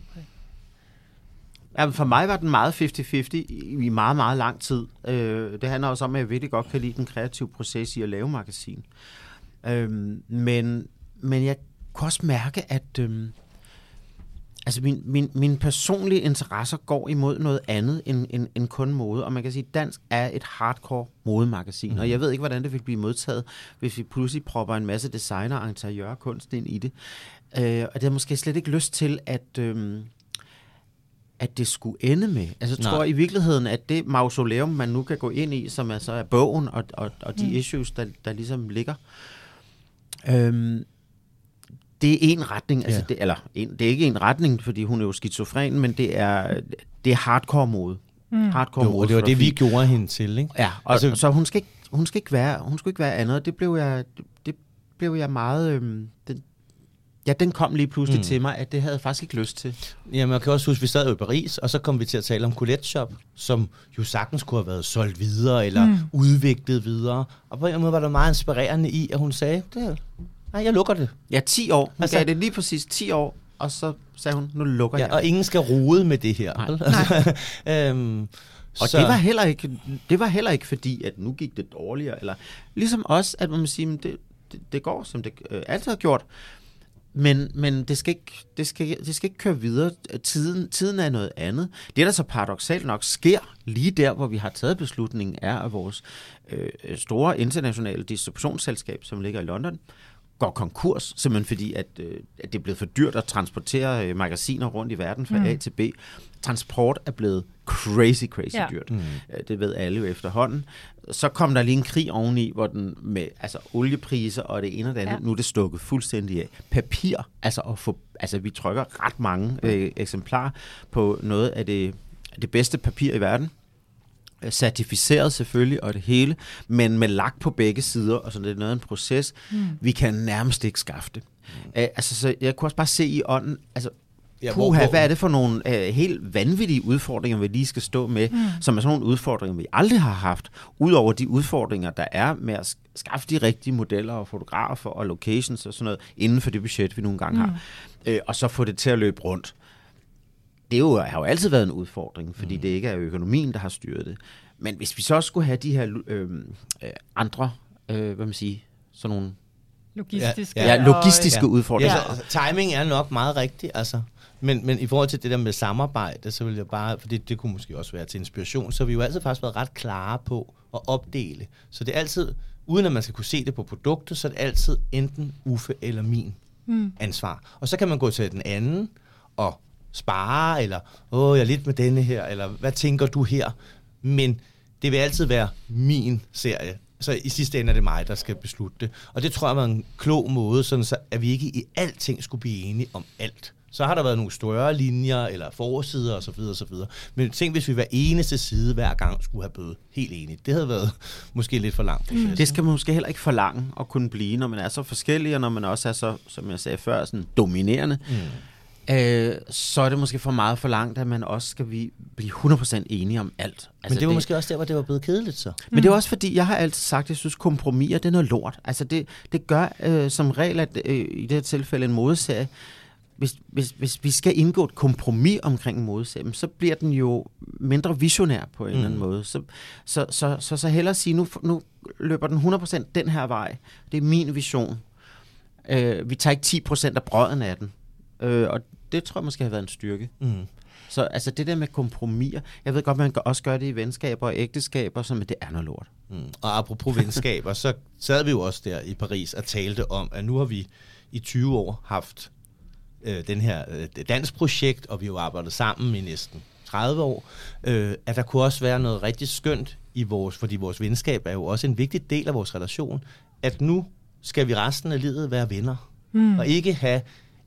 Ja, for mig var den meget 50-50 i meget, meget lang tid. Øh, det handler også om, at jeg virkelig godt kan lide den kreative proces i at lave magasin. Øh, men, men jeg kunne også mærke, at øh, altså min, min, min personlige interesser går imod noget andet end, end, end kun mode. Og man kan sige, at Dansk er et hardcore modemagasin. Mm. Og jeg ved ikke, hvordan det vil blive modtaget, hvis vi pludselig propper en masse designer og interiørkunst ind i det. Øh, og det har måske slet ikke lyst til, at... Øh, at det skulle ende med. Altså jeg tror Nej. i virkeligheden, at det mausoleum, man nu kan gå ind i, som altså er bogen og, og, og de mm. issues, der, der ligesom ligger, øhm, det er en retning, altså ja. det, eller en, det er ikke en retning, fordi hun er jo skizofren, men det er, det er hardcore mode. Mm. Hardcore jo, mode. det var det, vi gjorde hende til, ikke? Ja, og, altså, så hun skal, ikke, hun skal ikke være, hun skal ikke være andet. Det blev jeg, det blev jeg meget, øhm, den, Ja, den kom lige pludselig mm. til mig, at det havde jeg faktisk ikke lyst til. Jamen, jeg kan også huske, at vi sad jo i Paris, og så kom vi til at tale om Colette Shop, som jo sagtens kunne have været solgt videre, eller mm. udviklet videre. Og på en måde var der meget inspirerende i, at hun sagde, det, nej, jeg lukker det. Ja, 10 år. Hun altså, gav det lige præcis 10 år, og så sagde hun, nu lukker ja, jeg. Og ingen skal rode med det her. Nej. Altså, øhm, og så. det var heller ikke, det var heller ikke fordi, at nu gik det dårligere, eller ligesom også, at man siger, det, det, det går, som det øh, altid har gjort. Men, men det, skal ikke, det, skal, det skal ikke køre videre. Tiden, tiden er noget andet. Det, der så paradoxalt nok sker lige der, hvor vi har taget beslutningen, er, at vores øh, store internationale distributionsselskab, som ligger i London, går konkurs, simpelthen fordi, at, øh, at det er blevet for dyrt at transportere øh, magasiner rundt i verden fra mm. A til B. Transport er blevet crazy, crazy ja. dyrt. Mm. Det ved alle jo efterhånden. Så kom der lige en krig oveni, hvor den med altså, oliepriser og det ene og det andet, ja. nu er det stukket fuldstændig af. Papir, altså, at få, altså vi trykker ret mange øh, eksemplarer på noget af det, det bedste papir i verden certificeret selvfølgelig og det hele, men med lagt på begge sider, og så det er noget af en proces. Mm. Vi kan nærmest ikke skaffe det. Mm. Uh, altså, så jeg kunne også bare se i ånden, altså, Ja, Puha, hvor, hvad er det for nogle uh, helt vanvittige udfordringer, vi lige skal stå med, mm. som er sådan nogle udfordringer, vi aldrig har haft, udover de udfordringer, der er med at skaffe de rigtige modeller og fotografer og locations og sådan noget, inden for det budget, vi nogle gange mm. har, uh, og så få det til at løbe rundt det er jo, har jo altid været en udfordring, fordi mm. det ikke er økonomien, der har styret det. Men hvis vi så skulle have de her øh, øh, andre, øh, hvad man siger, sådan nogle logistiske, ja, ja, logistiske og, udfordringer. Ja, altså, timing er nok meget rigtig, altså. Men, men i forhold til det der med samarbejde, så vil jeg bare, for det, det kunne måske også være til inspiration, så har vi jo altid faktisk været ret klare på at opdele. Så det er altid, uden at man skal kunne se det på produktet, så er det altid enten Uffe eller min mm. ansvar. Og så kan man gå til den anden og spare, eller åh, jeg er lidt med denne her, eller hvad tænker du her? Men det vil altid være min serie. Så i sidste ende er det mig, der skal beslutte det. Og det tror jeg var en klog måde, sådan så at vi ikke i alting skulle blive enige om alt. Så har der været nogle større linjer, eller forsider osv. osv. Men tænk, hvis vi hver eneste side hver gang skulle have bøde helt enigt. Det havde været måske lidt for langt. Mm. Det skal man måske heller ikke forlange at kunne blive, når man er så forskellig, og når man også er så, som jeg sagde før, sådan dominerende. Mm øh, så er det måske for meget for langt, at man også skal vi blive 100% enige om alt. Altså men det var det, måske også der, hvor det var blevet kedeligt så. Men mm. det er også fordi, jeg har altid sagt, at jeg synes, kompromiser, det er noget lort. Altså det, det gør øh, som regel, at øh, i det her tilfælde en modeserie, hvis, hvis, hvis vi skal indgå et kompromis omkring en modeserie, så bliver den jo mindre visionær på en mm. eller anden mm. måde. Så, så, så, så, så hellere sige, nu, nu løber den 100% den her vej. Det er min vision. Øh, vi tager ikke 10% af brøden af den. Øh, og det tror jeg måske har været en styrke. Mm. Så altså det der med kompromiser, jeg ved godt, man kan også gøre det i venskaber og ægteskaber, som det er noget lort. Mm. Og apropos venskaber, så sad vi jo også der i Paris og talte om, at nu har vi i 20 år haft øh, den her øh, dansk projekt, og vi har jo arbejdet sammen i næsten 30 år, øh, at der kunne også være noget rigtig skønt i vores, fordi vores venskab er jo også en vigtig del af vores relation, at nu skal vi resten af livet være venner, mm. og ikke have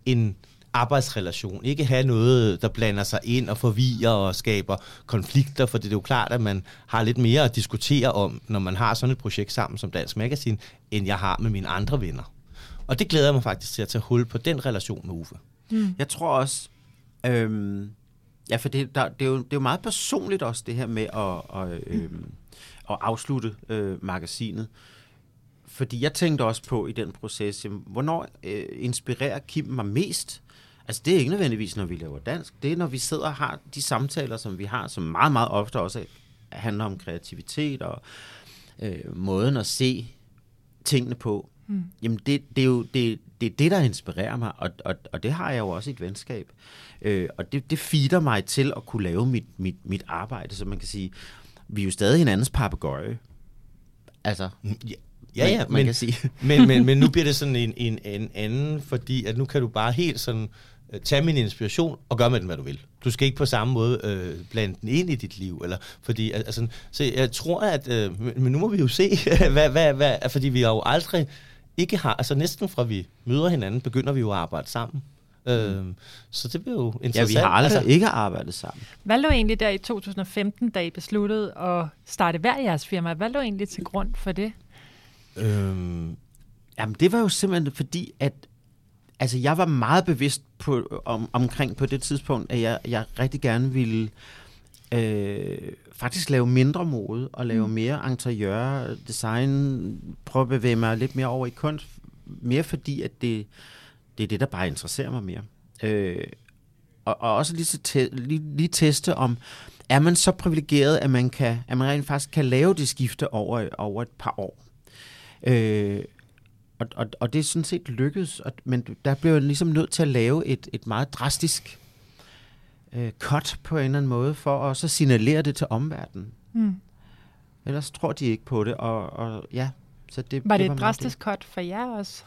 en arbejdsrelation. Ikke have noget, der blander sig ind og forvirrer og skaber konflikter, for det er jo klart, at man har lidt mere at diskutere om, når man har sådan et projekt sammen som Dansk Magasin, end jeg har med mine andre venner. Og det glæder jeg mig faktisk til at tage hul på den relation med Uffe. Mm. Jeg tror også, øhm, ja, for det, der, det, er jo, det er jo meget personligt også, det her med at, at, øhm, at afslutte øh, magasinet. Fordi jeg tænkte også på i den proces, jamen, hvornår øh, inspirerer Kim mig mest? Altså det er ikke nødvendigvis, når vi laver dansk. Det er, når vi sidder og har de samtaler, som vi har, som meget, meget ofte også handler om kreativitet og øh, måden at se tingene på. Mm. Jamen det, det er jo det, det, er det, der inspirerer mig, og, og, og det har jeg jo også i et venskab. Øh, og det, det feeder mig til at kunne lave mit, mit, mit arbejde, så man kan sige, vi er jo stadig hinandens papegøje. Altså, mm, ja. Ja, ja, man, men, kan sige. men, men, men nu bliver det sådan en, en, en anden, fordi at nu kan du bare helt sådan tag min inspiration og gør med den, hvad du vil. Du skal ikke på samme måde øh, blande den ind i dit liv. Eller, fordi, altså, så jeg tror, at... Øh, men nu må vi jo se, hvad, hvad, hvad, fordi vi har jo aldrig ikke har... Altså næsten fra vi møder hinanden, begynder vi jo at arbejde sammen. Mm. Øh, så det bliver jo interessant. Ja, vi har aldrig altså, ikke arbejdet sammen. Hvad lå egentlig der i 2015, da I besluttede at starte hver jeres firma? Hvad lå egentlig til grund for det? Øhm, Jamen, det var jo simpelthen fordi, at altså jeg var meget bevidst på, om, omkring på det tidspunkt, at jeg, jeg rigtig gerne ville øh, faktisk lave mindre mode og lave mm. mere interiør, design, prøve at bevæge mig lidt mere over i kunst, mere fordi, at det, det er det, der bare interesserer mig mere. Øh, og, og også lige, te, lige, lige teste om, er man så privilegeret, at man, kan, at man rent faktisk kan lave det skifte over, over et par år. Øh, og, og, og det er sådan set lykkedes, og, men der blev jeg ligesom nødt til at lave et, et meget drastisk øh, cut på en eller anden måde, for at så signalere det til omverdenen. Mm. Ellers tror de ikke på det, og, og ja, så det, Var det, var et drastisk cut for jer også?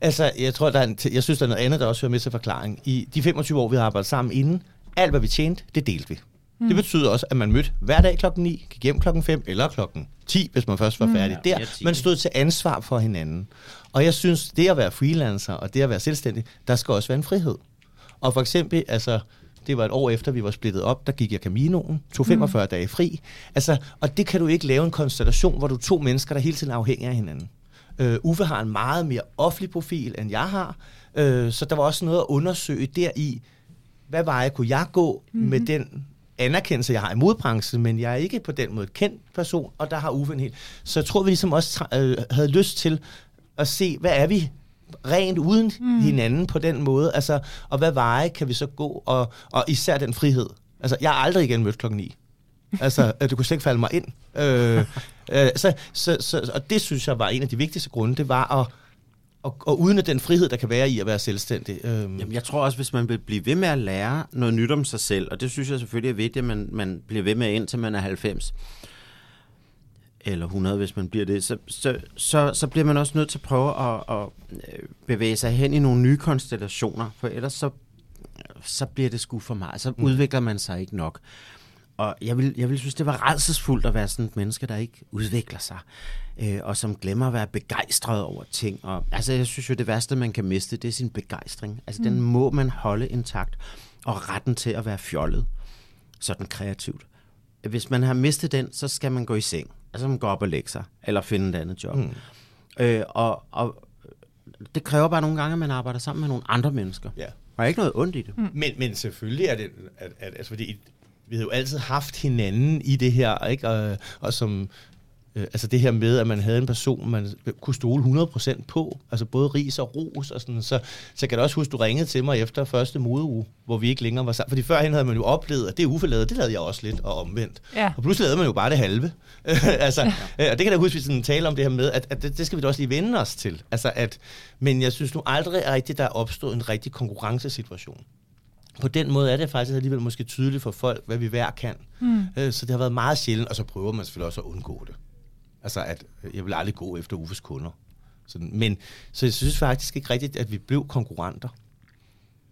Altså, jeg tror, der er en, jeg synes, der er noget andet, der også hører med til forklaring. I de 25 år, vi har arbejdet sammen inden, alt hvad vi tjente, det delte vi. Mm. Det betyder også, at man mødte hver dag klokken 9, gik hjem klokken 5 eller klokken 10, hvis man først var færdig Ja, der. ja, 10. Man stod til ansvar for hinanden. Og jeg synes, det at være freelancer og det at være selvstændig, der skal også være en frihed. Og for eksempel, altså, det var et år efter, vi var splittet op, der gik jeg Caminoen, tog 45 mm. dage fri. Altså, og det kan du ikke lave en konstellation, hvor du er to mennesker, der hele tiden er afhængige af hinanden. Øh, Uffe har en meget mere offentlig profil, end jeg har, øh, så der var også noget at undersøge deri, hvad veje kunne jeg gå mm-hmm. med den anerkendelse, jeg har i modbranchen, men jeg er ikke på den måde kendt person, og der har Uffe en helt. Så jeg tror, vi ligesom også øh, havde lyst til at se, hvad er vi rent uden mm. hinanden på den måde, altså, og hvad veje kan vi så gå, og, og især den frihed. Altså, jeg har aldrig igen mødt klokken 9. Altså, øh, du kunne slet ikke falde mig ind. Øh, øh, så, så, så, og det synes jeg var en af de vigtigste grunde, det var at, at, at udnytte den frihed, der kan være i at være selvstændig. Øh, Jamen, jeg tror også, hvis man vil blive ved med at lære noget nyt om sig selv, og det synes jeg selvfølgelig er vigtigt, at man, man bliver ved med indtil man er 90, eller 100, hvis man bliver det, så, så, så, så bliver man også nødt til at prøve at, at øh, bevæge sig hen i nogle nye konstellationer, for ellers så, så bliver det sgu for meget. Så udvikler man sig ikke nok. Og jeg vil, jeg vil synes, det var redselsfuldt at være sådan et menneske, der ikke udvikler sig, øh, og som glemmer at være begejstret over ting. Og, altså, jeg synes jo, det værste, man kan miste, det er sin begejstring. Altså, mm. den må man holde intakt, og retten til at være fjollet, sådan kreativt. Hvis man har mistet den, så skal man gå i seng. Altså, man går op og lægge sig, eller finde et andet job. Mm. Øh, og, og det kræver bare nogle gange, at man arbejder sammen med nogle andre mennesker. Ja. Der er ikke noget ondt i det. Mm. Men, men selvfølgelig er det, at, at, altså fordi vi har jo altid haft hinanden i det her, ikke? Og, og som, øh, altså det her med, at man havde en person, man kunne stole 100% på, altså både ris og ros og sådan, så, så kan jeg også huske, du ringede til mig efter første modeuge, hvor vi ikke længere var sammen. Fordi førhen havde man jo oplevet, at det Uffe lavede, det lavede jeg også lidt, og omvendt. Ja. Og pludselig lavede man jo bare det halve. altså, øh, og det kan jeg da huske, vi sådan tale om det her med, at, at det, det skal vi da også lige vende os til. Altså at, men jeg synes nu aldrig rigtigt, der er opstået en rigtig konkurrencesituation på den måde er det faktisk alligevel måske tydeligt for folk, hvad vi hver kan. Mm. Øh, så det har været meget sjældent, og så prøver man selvfølgelig også at undgå det. Altså, at øh, jeg vil aldrig gå efter Uffes kunder. Sådan. Men, så jeg synes faktisk ikke rigtigt, at vi blev konkurrenter.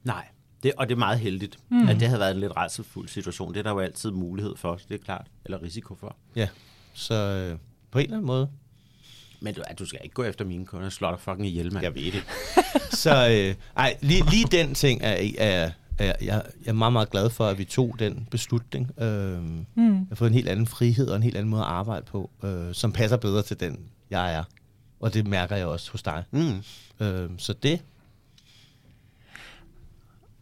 Nej, det, og det er meget heldigt, mm. at det havde været en lidt rædselfuld situation. Det er der jo altid mulighed for, det er klart, eller risiko for. Ja, så øh, på en eller anden måde. Men du, at du skal ikke gå efter mine kunder, slå dig fucking ihjel, mand. Jeg ved det. så øh, ej, lige, lige den ting er, er, er jeg, jeg er meget, meget glad for, at vi tog den beslutning. Øh, mm. Jeg har fået en helt anden frihed og en helt anden måde at arbejde på, øh, som passer bedre til den, jeg er. Og det mærker jeg også hos dig. Mm. Øh, så det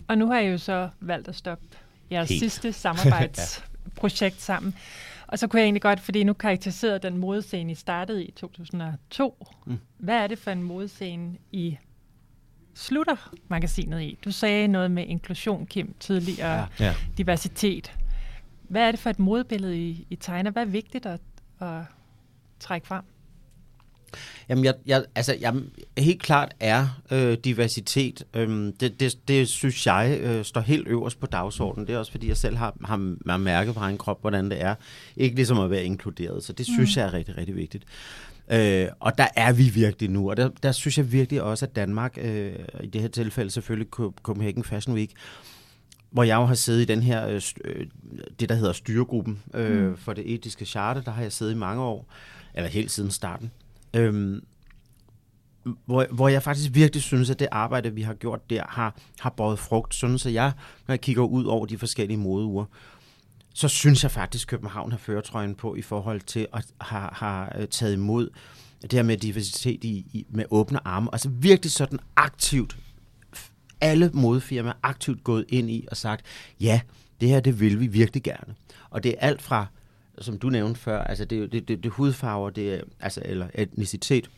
Og nu har I jo så valgt at stoppe jeres Helt. sidste samarbejdsprojekt sammen. Og så kunne jeg egentlig godt, fordi nu karakteriserede den modescene, I startede i 2002. Mm. Hvad er det for en modescene, I slutter magasinet i? Du sagde noget med inklusion, Kim, tidligere, Ja. ja. Diversitet. Hvad er det for et modebillede, I, I tegner? Hvad er vigtigt at, at trække frem? Jamen, jeg, jeg, altså, jeg, helt klart er øh, diversitet. Øhm, det, det, det synes jeg øh, står helt øverst på dagsordenen. Det er også fordi, jeg selv har, har, har mærket på egen krop, hvordan det er. Ikke ligesom at være inkluderet. Så det synes mm. jeg er rigtig, rigtig vigtigt. Øh, og der er vi virkelig nu, og der, der synes jeg virkelig også, at Danmark, øh, i det her tilfælde selvfølgelig Co- Copenhagen Fashion Week, hvor jeg jo har siddet i den her, øh, øh, det der hedder styregruppen øh, mm. for det etiske charter, der har jeg siddet i mange år, eller helt siden starten. Øhm, hvor, hvor jeg faktisk virkelig synes, at det arbejde, vi har gjort der, har, har båret frugt. Sådan så jeg, når jeg kigger ud over de forskellige modeuger, så synes jeg faktisk, at København har føretrøjen på i forhold til at have, have øh, taget imod det her med diversitet i, i, med åbne arme. Altså virkelig sådan aktivt, alle modefirmaer aktivt gået ind i og sagt, ja, det her, det vil vi virkelig gerne. Og det er alt fra, som du nævnte før, altså det, det, det, det hudfarver, det er, altså, eller etnicitet,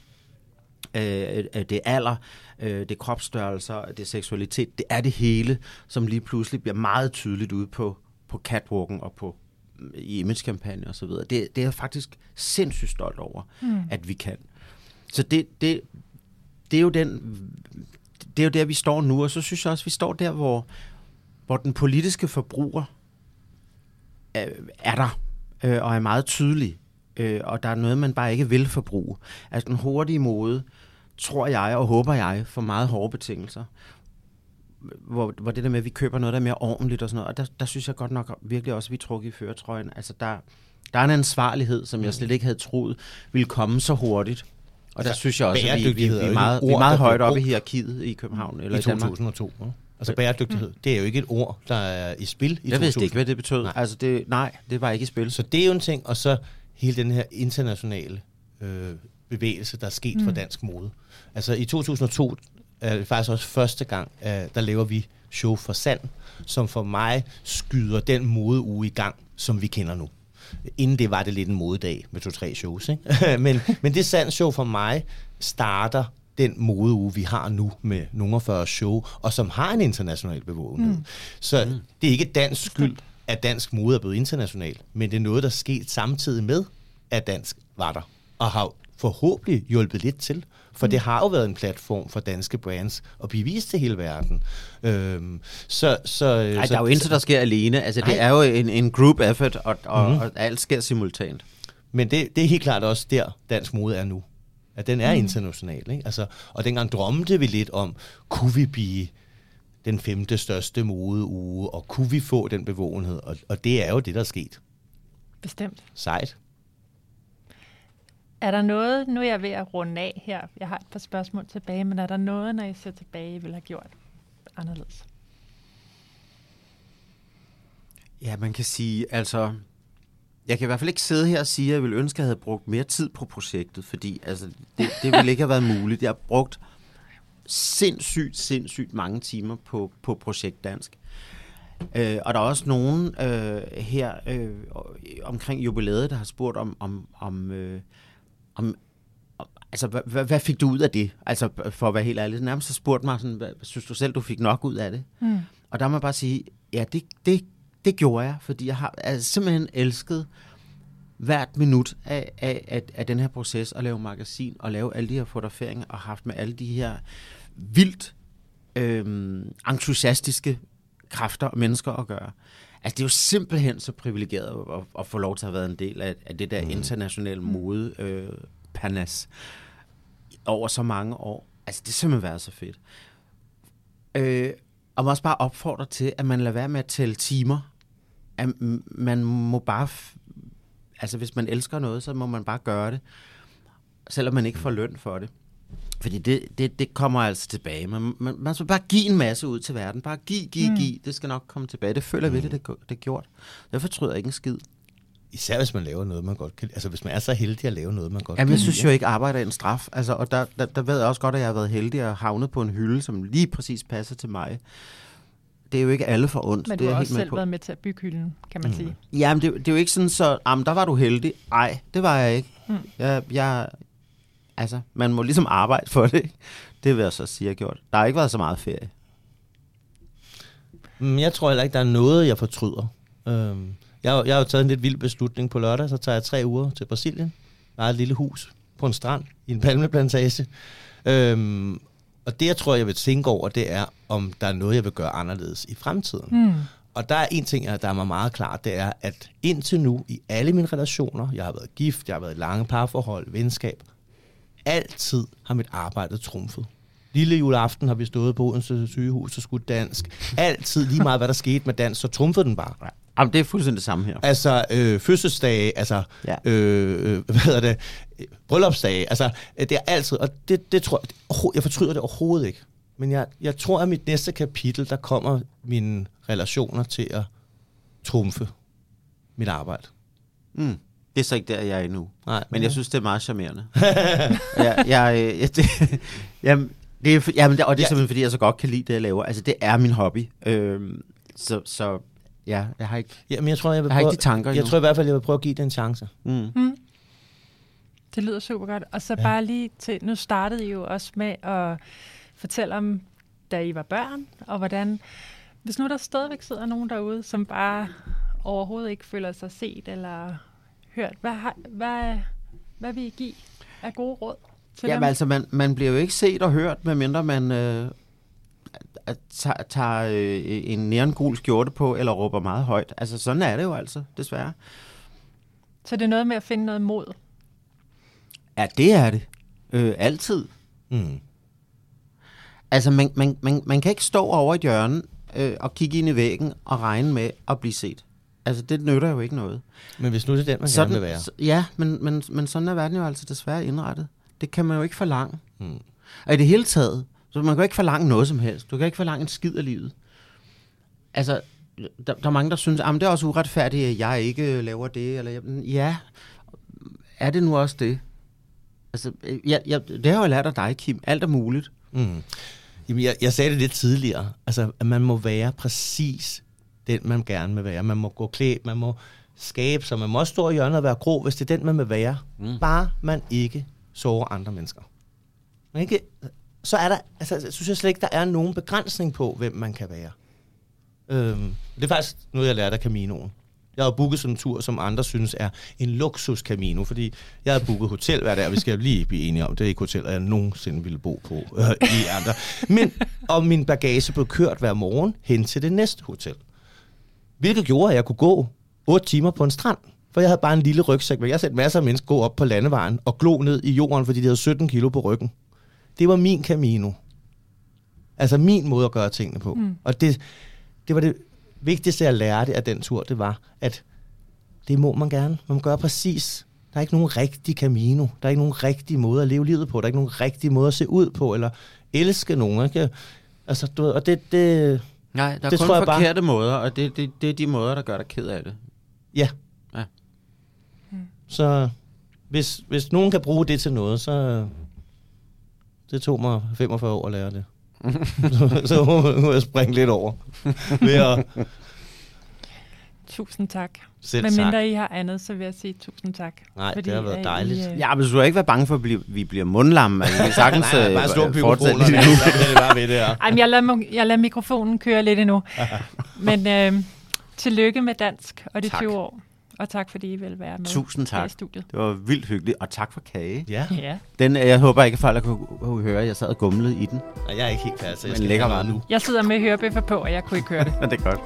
øh, øh, det er alder, øh, det er kropsstørrelser, det er seksualitet, det er det hele, som lige pludselig bliver meget tydeligt ude på, på catwalken og på i imagekampagne og så videre. Det, det er jeg faktisk sindssygt stolt over, mm. at vi kan. Så det, det, det er jo den det er jo der, vi står nu, og så synes jeg også, vi står der, hvor, hvor den politiske forbruger er, er der, øh, og er meget tydelig. øh, og der er noget, man bare ikke vil forbruge. Altså den hurtige mode, tror jeg og håber jeg, for meget hårde betingelser. Hvor, hvor det der med, at vi køber noget, der er mere ordentligt og sådan noget, og der, der synes jeg godt nok virkelig også, at vi trukket i føretrøjen. Altså der, der er en ansvarlighed, som jeg slet ikke havde troet ville komme så hurtigt. Og der Altså, synes jeg også, at vi, vi, vi, er meget, et vi er ord, meget højt oppe i hierarkiet i København eller i i, Danmark. 2002. Ikke? Altså bæredygtighed, det er jo ikke et ord, der er i spil i Jeg 2000. vidste ikke, hvad det betød. Nej. Nej. Altså det, nej, det var ikke i spil. Så det er jo en ting, og så hele den her internationale øh, bevægelse, der er sket mm. for dansk mode. Altså i 2002 er det faktisk også første gang, øh, der laver vi show for sand, som for mig skyder den modeuge i gang, som vi kender nu. Inden det var det lidt en modedag med to-tre shows. Ikke? men, men det sand show for mig starter den modeuge, vi har nu med nogle 40 show, og som har en international bevågenhed. Mm. Så mm. det er ikke dansk skyld, at dansk mode er blevet international, men det er noget, der er sket samtidig med, at dansk var der, og har forhåbentlig hjulpet lidt til. For mm. det har jo været en platform for danske brands at blive vist til hele verden. Øhm, så, så, Nej, så, der er jo intet, der sker alene. Altså, Nej. det er jo en, en group effort, og, og, mm. og alt sker simultant. Men det, det er helt klart også der, dansk mode er nu. At den er mm. international. Ikke? Altså, og dengang drømte vi lidt om, kunne vi blive den femte største modeuge, og kunne vi få den bevågenhed? Og, og det er jo det, der er sket. Bestemt. Sejt. Er der noget, nu er jeg ved at runde af her, jeg har et par spørgsmål tilbage, men er der noget, når I ser tilbage, I ville have gjort anderledes? Ja, man kan sige, altså... Jeg kan i hvert fald ikke sidde her og sige, at jeg ville ønske, at jeg havde brugt mere tid på projektet, fordi altså, det, det ville ikke have været muligt. Jeg har brugt sindssygt, sindssygt mange timer på, på projekt Dansk. Øh, og der er også nogen øh, her øh, omkring jubilæet, der har spurgt om, om, om, øh, om om- altså, hvad, hvad, fik du ud af det? Altså, for at være helt ærlig, nærmest har spurgt mig sådan, hvad, synes du selv, du fik nok ud af det? Mm. Og der må jeg bare sige, ja, det, det, det gjorde jeg, fordi jeg har altså, simpelthen elsket hvert minut af, af, af, af den her proces at lave magasin og lave alle de her fotograferinger og haft med alle de her vildt øhm, entusiastiske kræfter og mennesker at gøre. Altså, det er jo simpelthen så privilegeret at, at få lov til at have været en del af, af det der internationale mode øh, panas over så mange år. Altså, det har simpelthen været så fedt. Øh, og må også bare opfordre til, at man lader være med at tælle timer. At man må bare... Altså, hvis man elsker noget, så må man bare gøre det. Selvom man ikke får løn for det. Fordi det, det, det kommer altså tilbage. Man, man, man skal bare give en masse ud til verden. Bare give, give, Mm. give. Det skal nok komme tilbage. Det føler jeg virkelig, det, det er gjort. Derfor fortryder jeg ikke en skid. Især hvis man laver noget, man godt kan Altså hvis man er så heldig at lave noget, man godt Jamen, kan jeg synes lide, jo ikke, arbejde er en straf. Altså, og der, der, der ved jeg også godt, at jeg har været heldig og havnet på en hylde, som lige præcis passer til mig. Det er jo ikke alle for ondt. Men det du har jeg også helt med selv på. været med til at bygge hylden, kan man Mm. sige. Jamen, det, det er jo ikke sådan, så... Jamen, der var du heldig. Nej, det var jeg ikke. Mm. Jeg, jeg, altså, man må ligesom arbejde for det. ikke? Det vil jeg så sige, jeg gjort. Der har ikke været så meget ferie. Mm, Jeg tror heller ikke, der er noget, jeg fortryder. Øhm, jeg, har- jeg har jo taget en lidt vild beslutning på lørdag, så tager jeg tre uger til Brasilien. Der er et lille hus på en strand i en palmeplantage. Øhm, og det, jeg tror, jeg vil tænke over, det er, om der er noget, jeg vil gøre anderledes i fremtiden. Mm. Og der er en ting, der er mig meget klart, det er, at indtil nu, i alle mine relationer, jeg har været gift, jeg har været i lange parforhold, venskab, altid har mit arbejde trumfet. Lille juleaften har vi stået på Odense sygehus og skudt dansk. Altid, lige meget hvad der skete med dans, så trumfede den bare. Jamen, det er fuldstændig det samme her. Altså øh, fødselsdage, altså Ja. ja. øh, øh, hvad hedder det, bryllupsdage, altså det er altid, og det, det tror jeg, jeg fortryder det overhovedet ikke. Men jeg, jeg tror, at mit næste kapitel, der kommer mine relationer til at trumfe mit arbejde. Mm. Det er så ikke der, jeg er endnu. Nej, Men jeg synes, det er meget charmerende. jeg, jeg, øh, jeg, det, jamen, det er, jamen, det, og det er Ja. simpelthen, fordi jeg så godt kan lide det, jeg laver. Altså, det er min hobby. Øhm, så, så ja, jeg har ikke... Ja, men jeg tror, jeg vil Jeg har prøve, ikke de tanker jeg endnu. tror i hvert fald, jeg vil prøve at give det en chance. Mm. Mm. Det lyder super godt. Og så Ja. ja. bare lige til, nu startede I jo også med at fortælle om, da I var børn, og hvordan, hvis nu der stadigvæk sidder nogen derude, som bare overhovedet ikke føler sig set eller hørt, hvad, har, hvad, hvad vil I give af gode råd til Jamen dem? altså, man, man bliver jo ikke set og hørt, medmindre man øh, tager, tager øh, en neongul skjorte på, eller råber meget højt. Altså, sådan er det jo altså, desværre. Så det er noget med at finde noget mod. Ja, det er det. Øh, altid. Mm. Altså, man, man, man, man kan ikke stå over et hjørne øh, og kigge ind i væggen og regne med at blive set. Altså, det nytter jo ikke noget. Men hvis nu det er den, man sådan, gerne vil være. Ja, men, men, men sådan er verden jo altså desværre indrettet. Det kan man jo ikke forlange. Mm. Og i det hele taget, så man kan jo ikke forlange noget som helst. Du kan ikke forlange en skid af livet. Altså, der, der er mange, der synes, at det er også uretfærdigt, at jeg ikke laver det. Eller, jeg, ja, er det nu også det? Altså, jeg, jeg, det har jeg jo lært af dig, Kim. Alt er muligt. Mm. Jamen, jeg, jeg sagde det lidt tidligere. Altså, at man må være præcis den, man gerne vil være. Man må gå klædt, man må skabe sig. Man må også stå i hjørnet og være grå, hvis det er den, man vil være. Mm. Bare man ikke sårer andre mennesker. Man ikke, så er der, altså, synes jeg slet ikke, der er nogen begrænsning på, hvem man kan være. Øhm, det er faktisk noget, jeg lærte af Caminoen. Jeg har booket sådan en tur, som andre synes er en luksus Camino, fordi jeg har booket hotel hver dag, og vi skal lige blive enige om, det er ikke hoteller, jeg nogensinde ville bo på øh, i andre. Men, og min bagage blev kørt hver morgen hen til det næste hotel. Hvilket gjorde, at jeg kunne gå 8 timer på en strand. For jeg havde bare en lille rygsæk. med. Jeg har set masser af mennesker gå op på landevejen og glo ned i jorden, fordi de havde 17 kilo på ryggen. Det var min Camino. Altså min måde at gøre tingene på. Mm. Og det, det var det vigtigste, jeg lærte af den tur, det var, at det må man gerne. Man må gøre præcis. Der er ikke nogen rigtig Camino. Der er ikke nogen rigtig måde at leve livet på. Der er ikke nogen rigtig måde at se ud på, eller elske nogen. Ikke? Altså, du ved, og det, det, Nej, der er Det kun tror jeg bare- forkerte måder, og det, det, det er de måder, der gør dig ked af det. Ja. Ja. Så hvis, hvis nogen kan bruge det til noget, så... Det tog mig 45 år at lære det. så, så må jeg springe lidt over. Ved at Tusind tak. selv Men tak. mindre I har andet, så vil jeg sige tusind tak. Nej, det har været I, dejligt. øh, Ja, men du skal ikke være bange for, at blive- vi bliver mundlamme. Altså, vi sagtens Nej, nej, bare øh, slå fortsætte mikrofonerne. lidt nu. Det er bare ved det her. Ej, men jeg lader, jeg lader mikrofonen køre lidt endnu. Men øh, tillykke med dansk og de Tak. 20 år. Og tak fordi I vil være med Tusind her i tak. studiet. Det var vildt hyggeligt, og tak for kage. Ja, Ja. Den, øh, jeg håber ikke, at folk kunne, kunne høre, at jeg sad og gumlede i den. og jeg er ikke helt færdig, så jeg Men skal lækker den. nu. Jeg sidder med hørebøffer på, og jeg kunne ikke høre det. Ja, det er godt.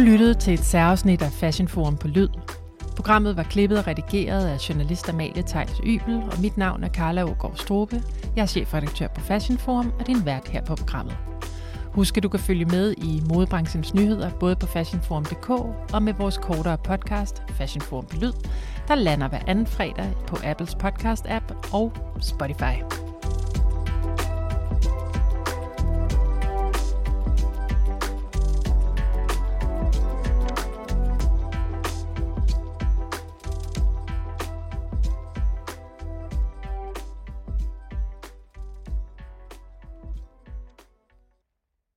Du lyttede til et særafsnit af Fashion Forum på Lyd. Programmet var klippet og redigeret af journalist Amalie Theis Ybel, og mit navn er Carla Ågaard Strobe. Jeg er chefredaktør på Fashion Forum og din vært her på programmet. Husk, at du kan følge med i modebranchens nyheder både på fashionforum.dk og med vores kortere podcast, Fashion Forum på Lyd, der lander hver anden fredag på Apples podcast-app og Spotify.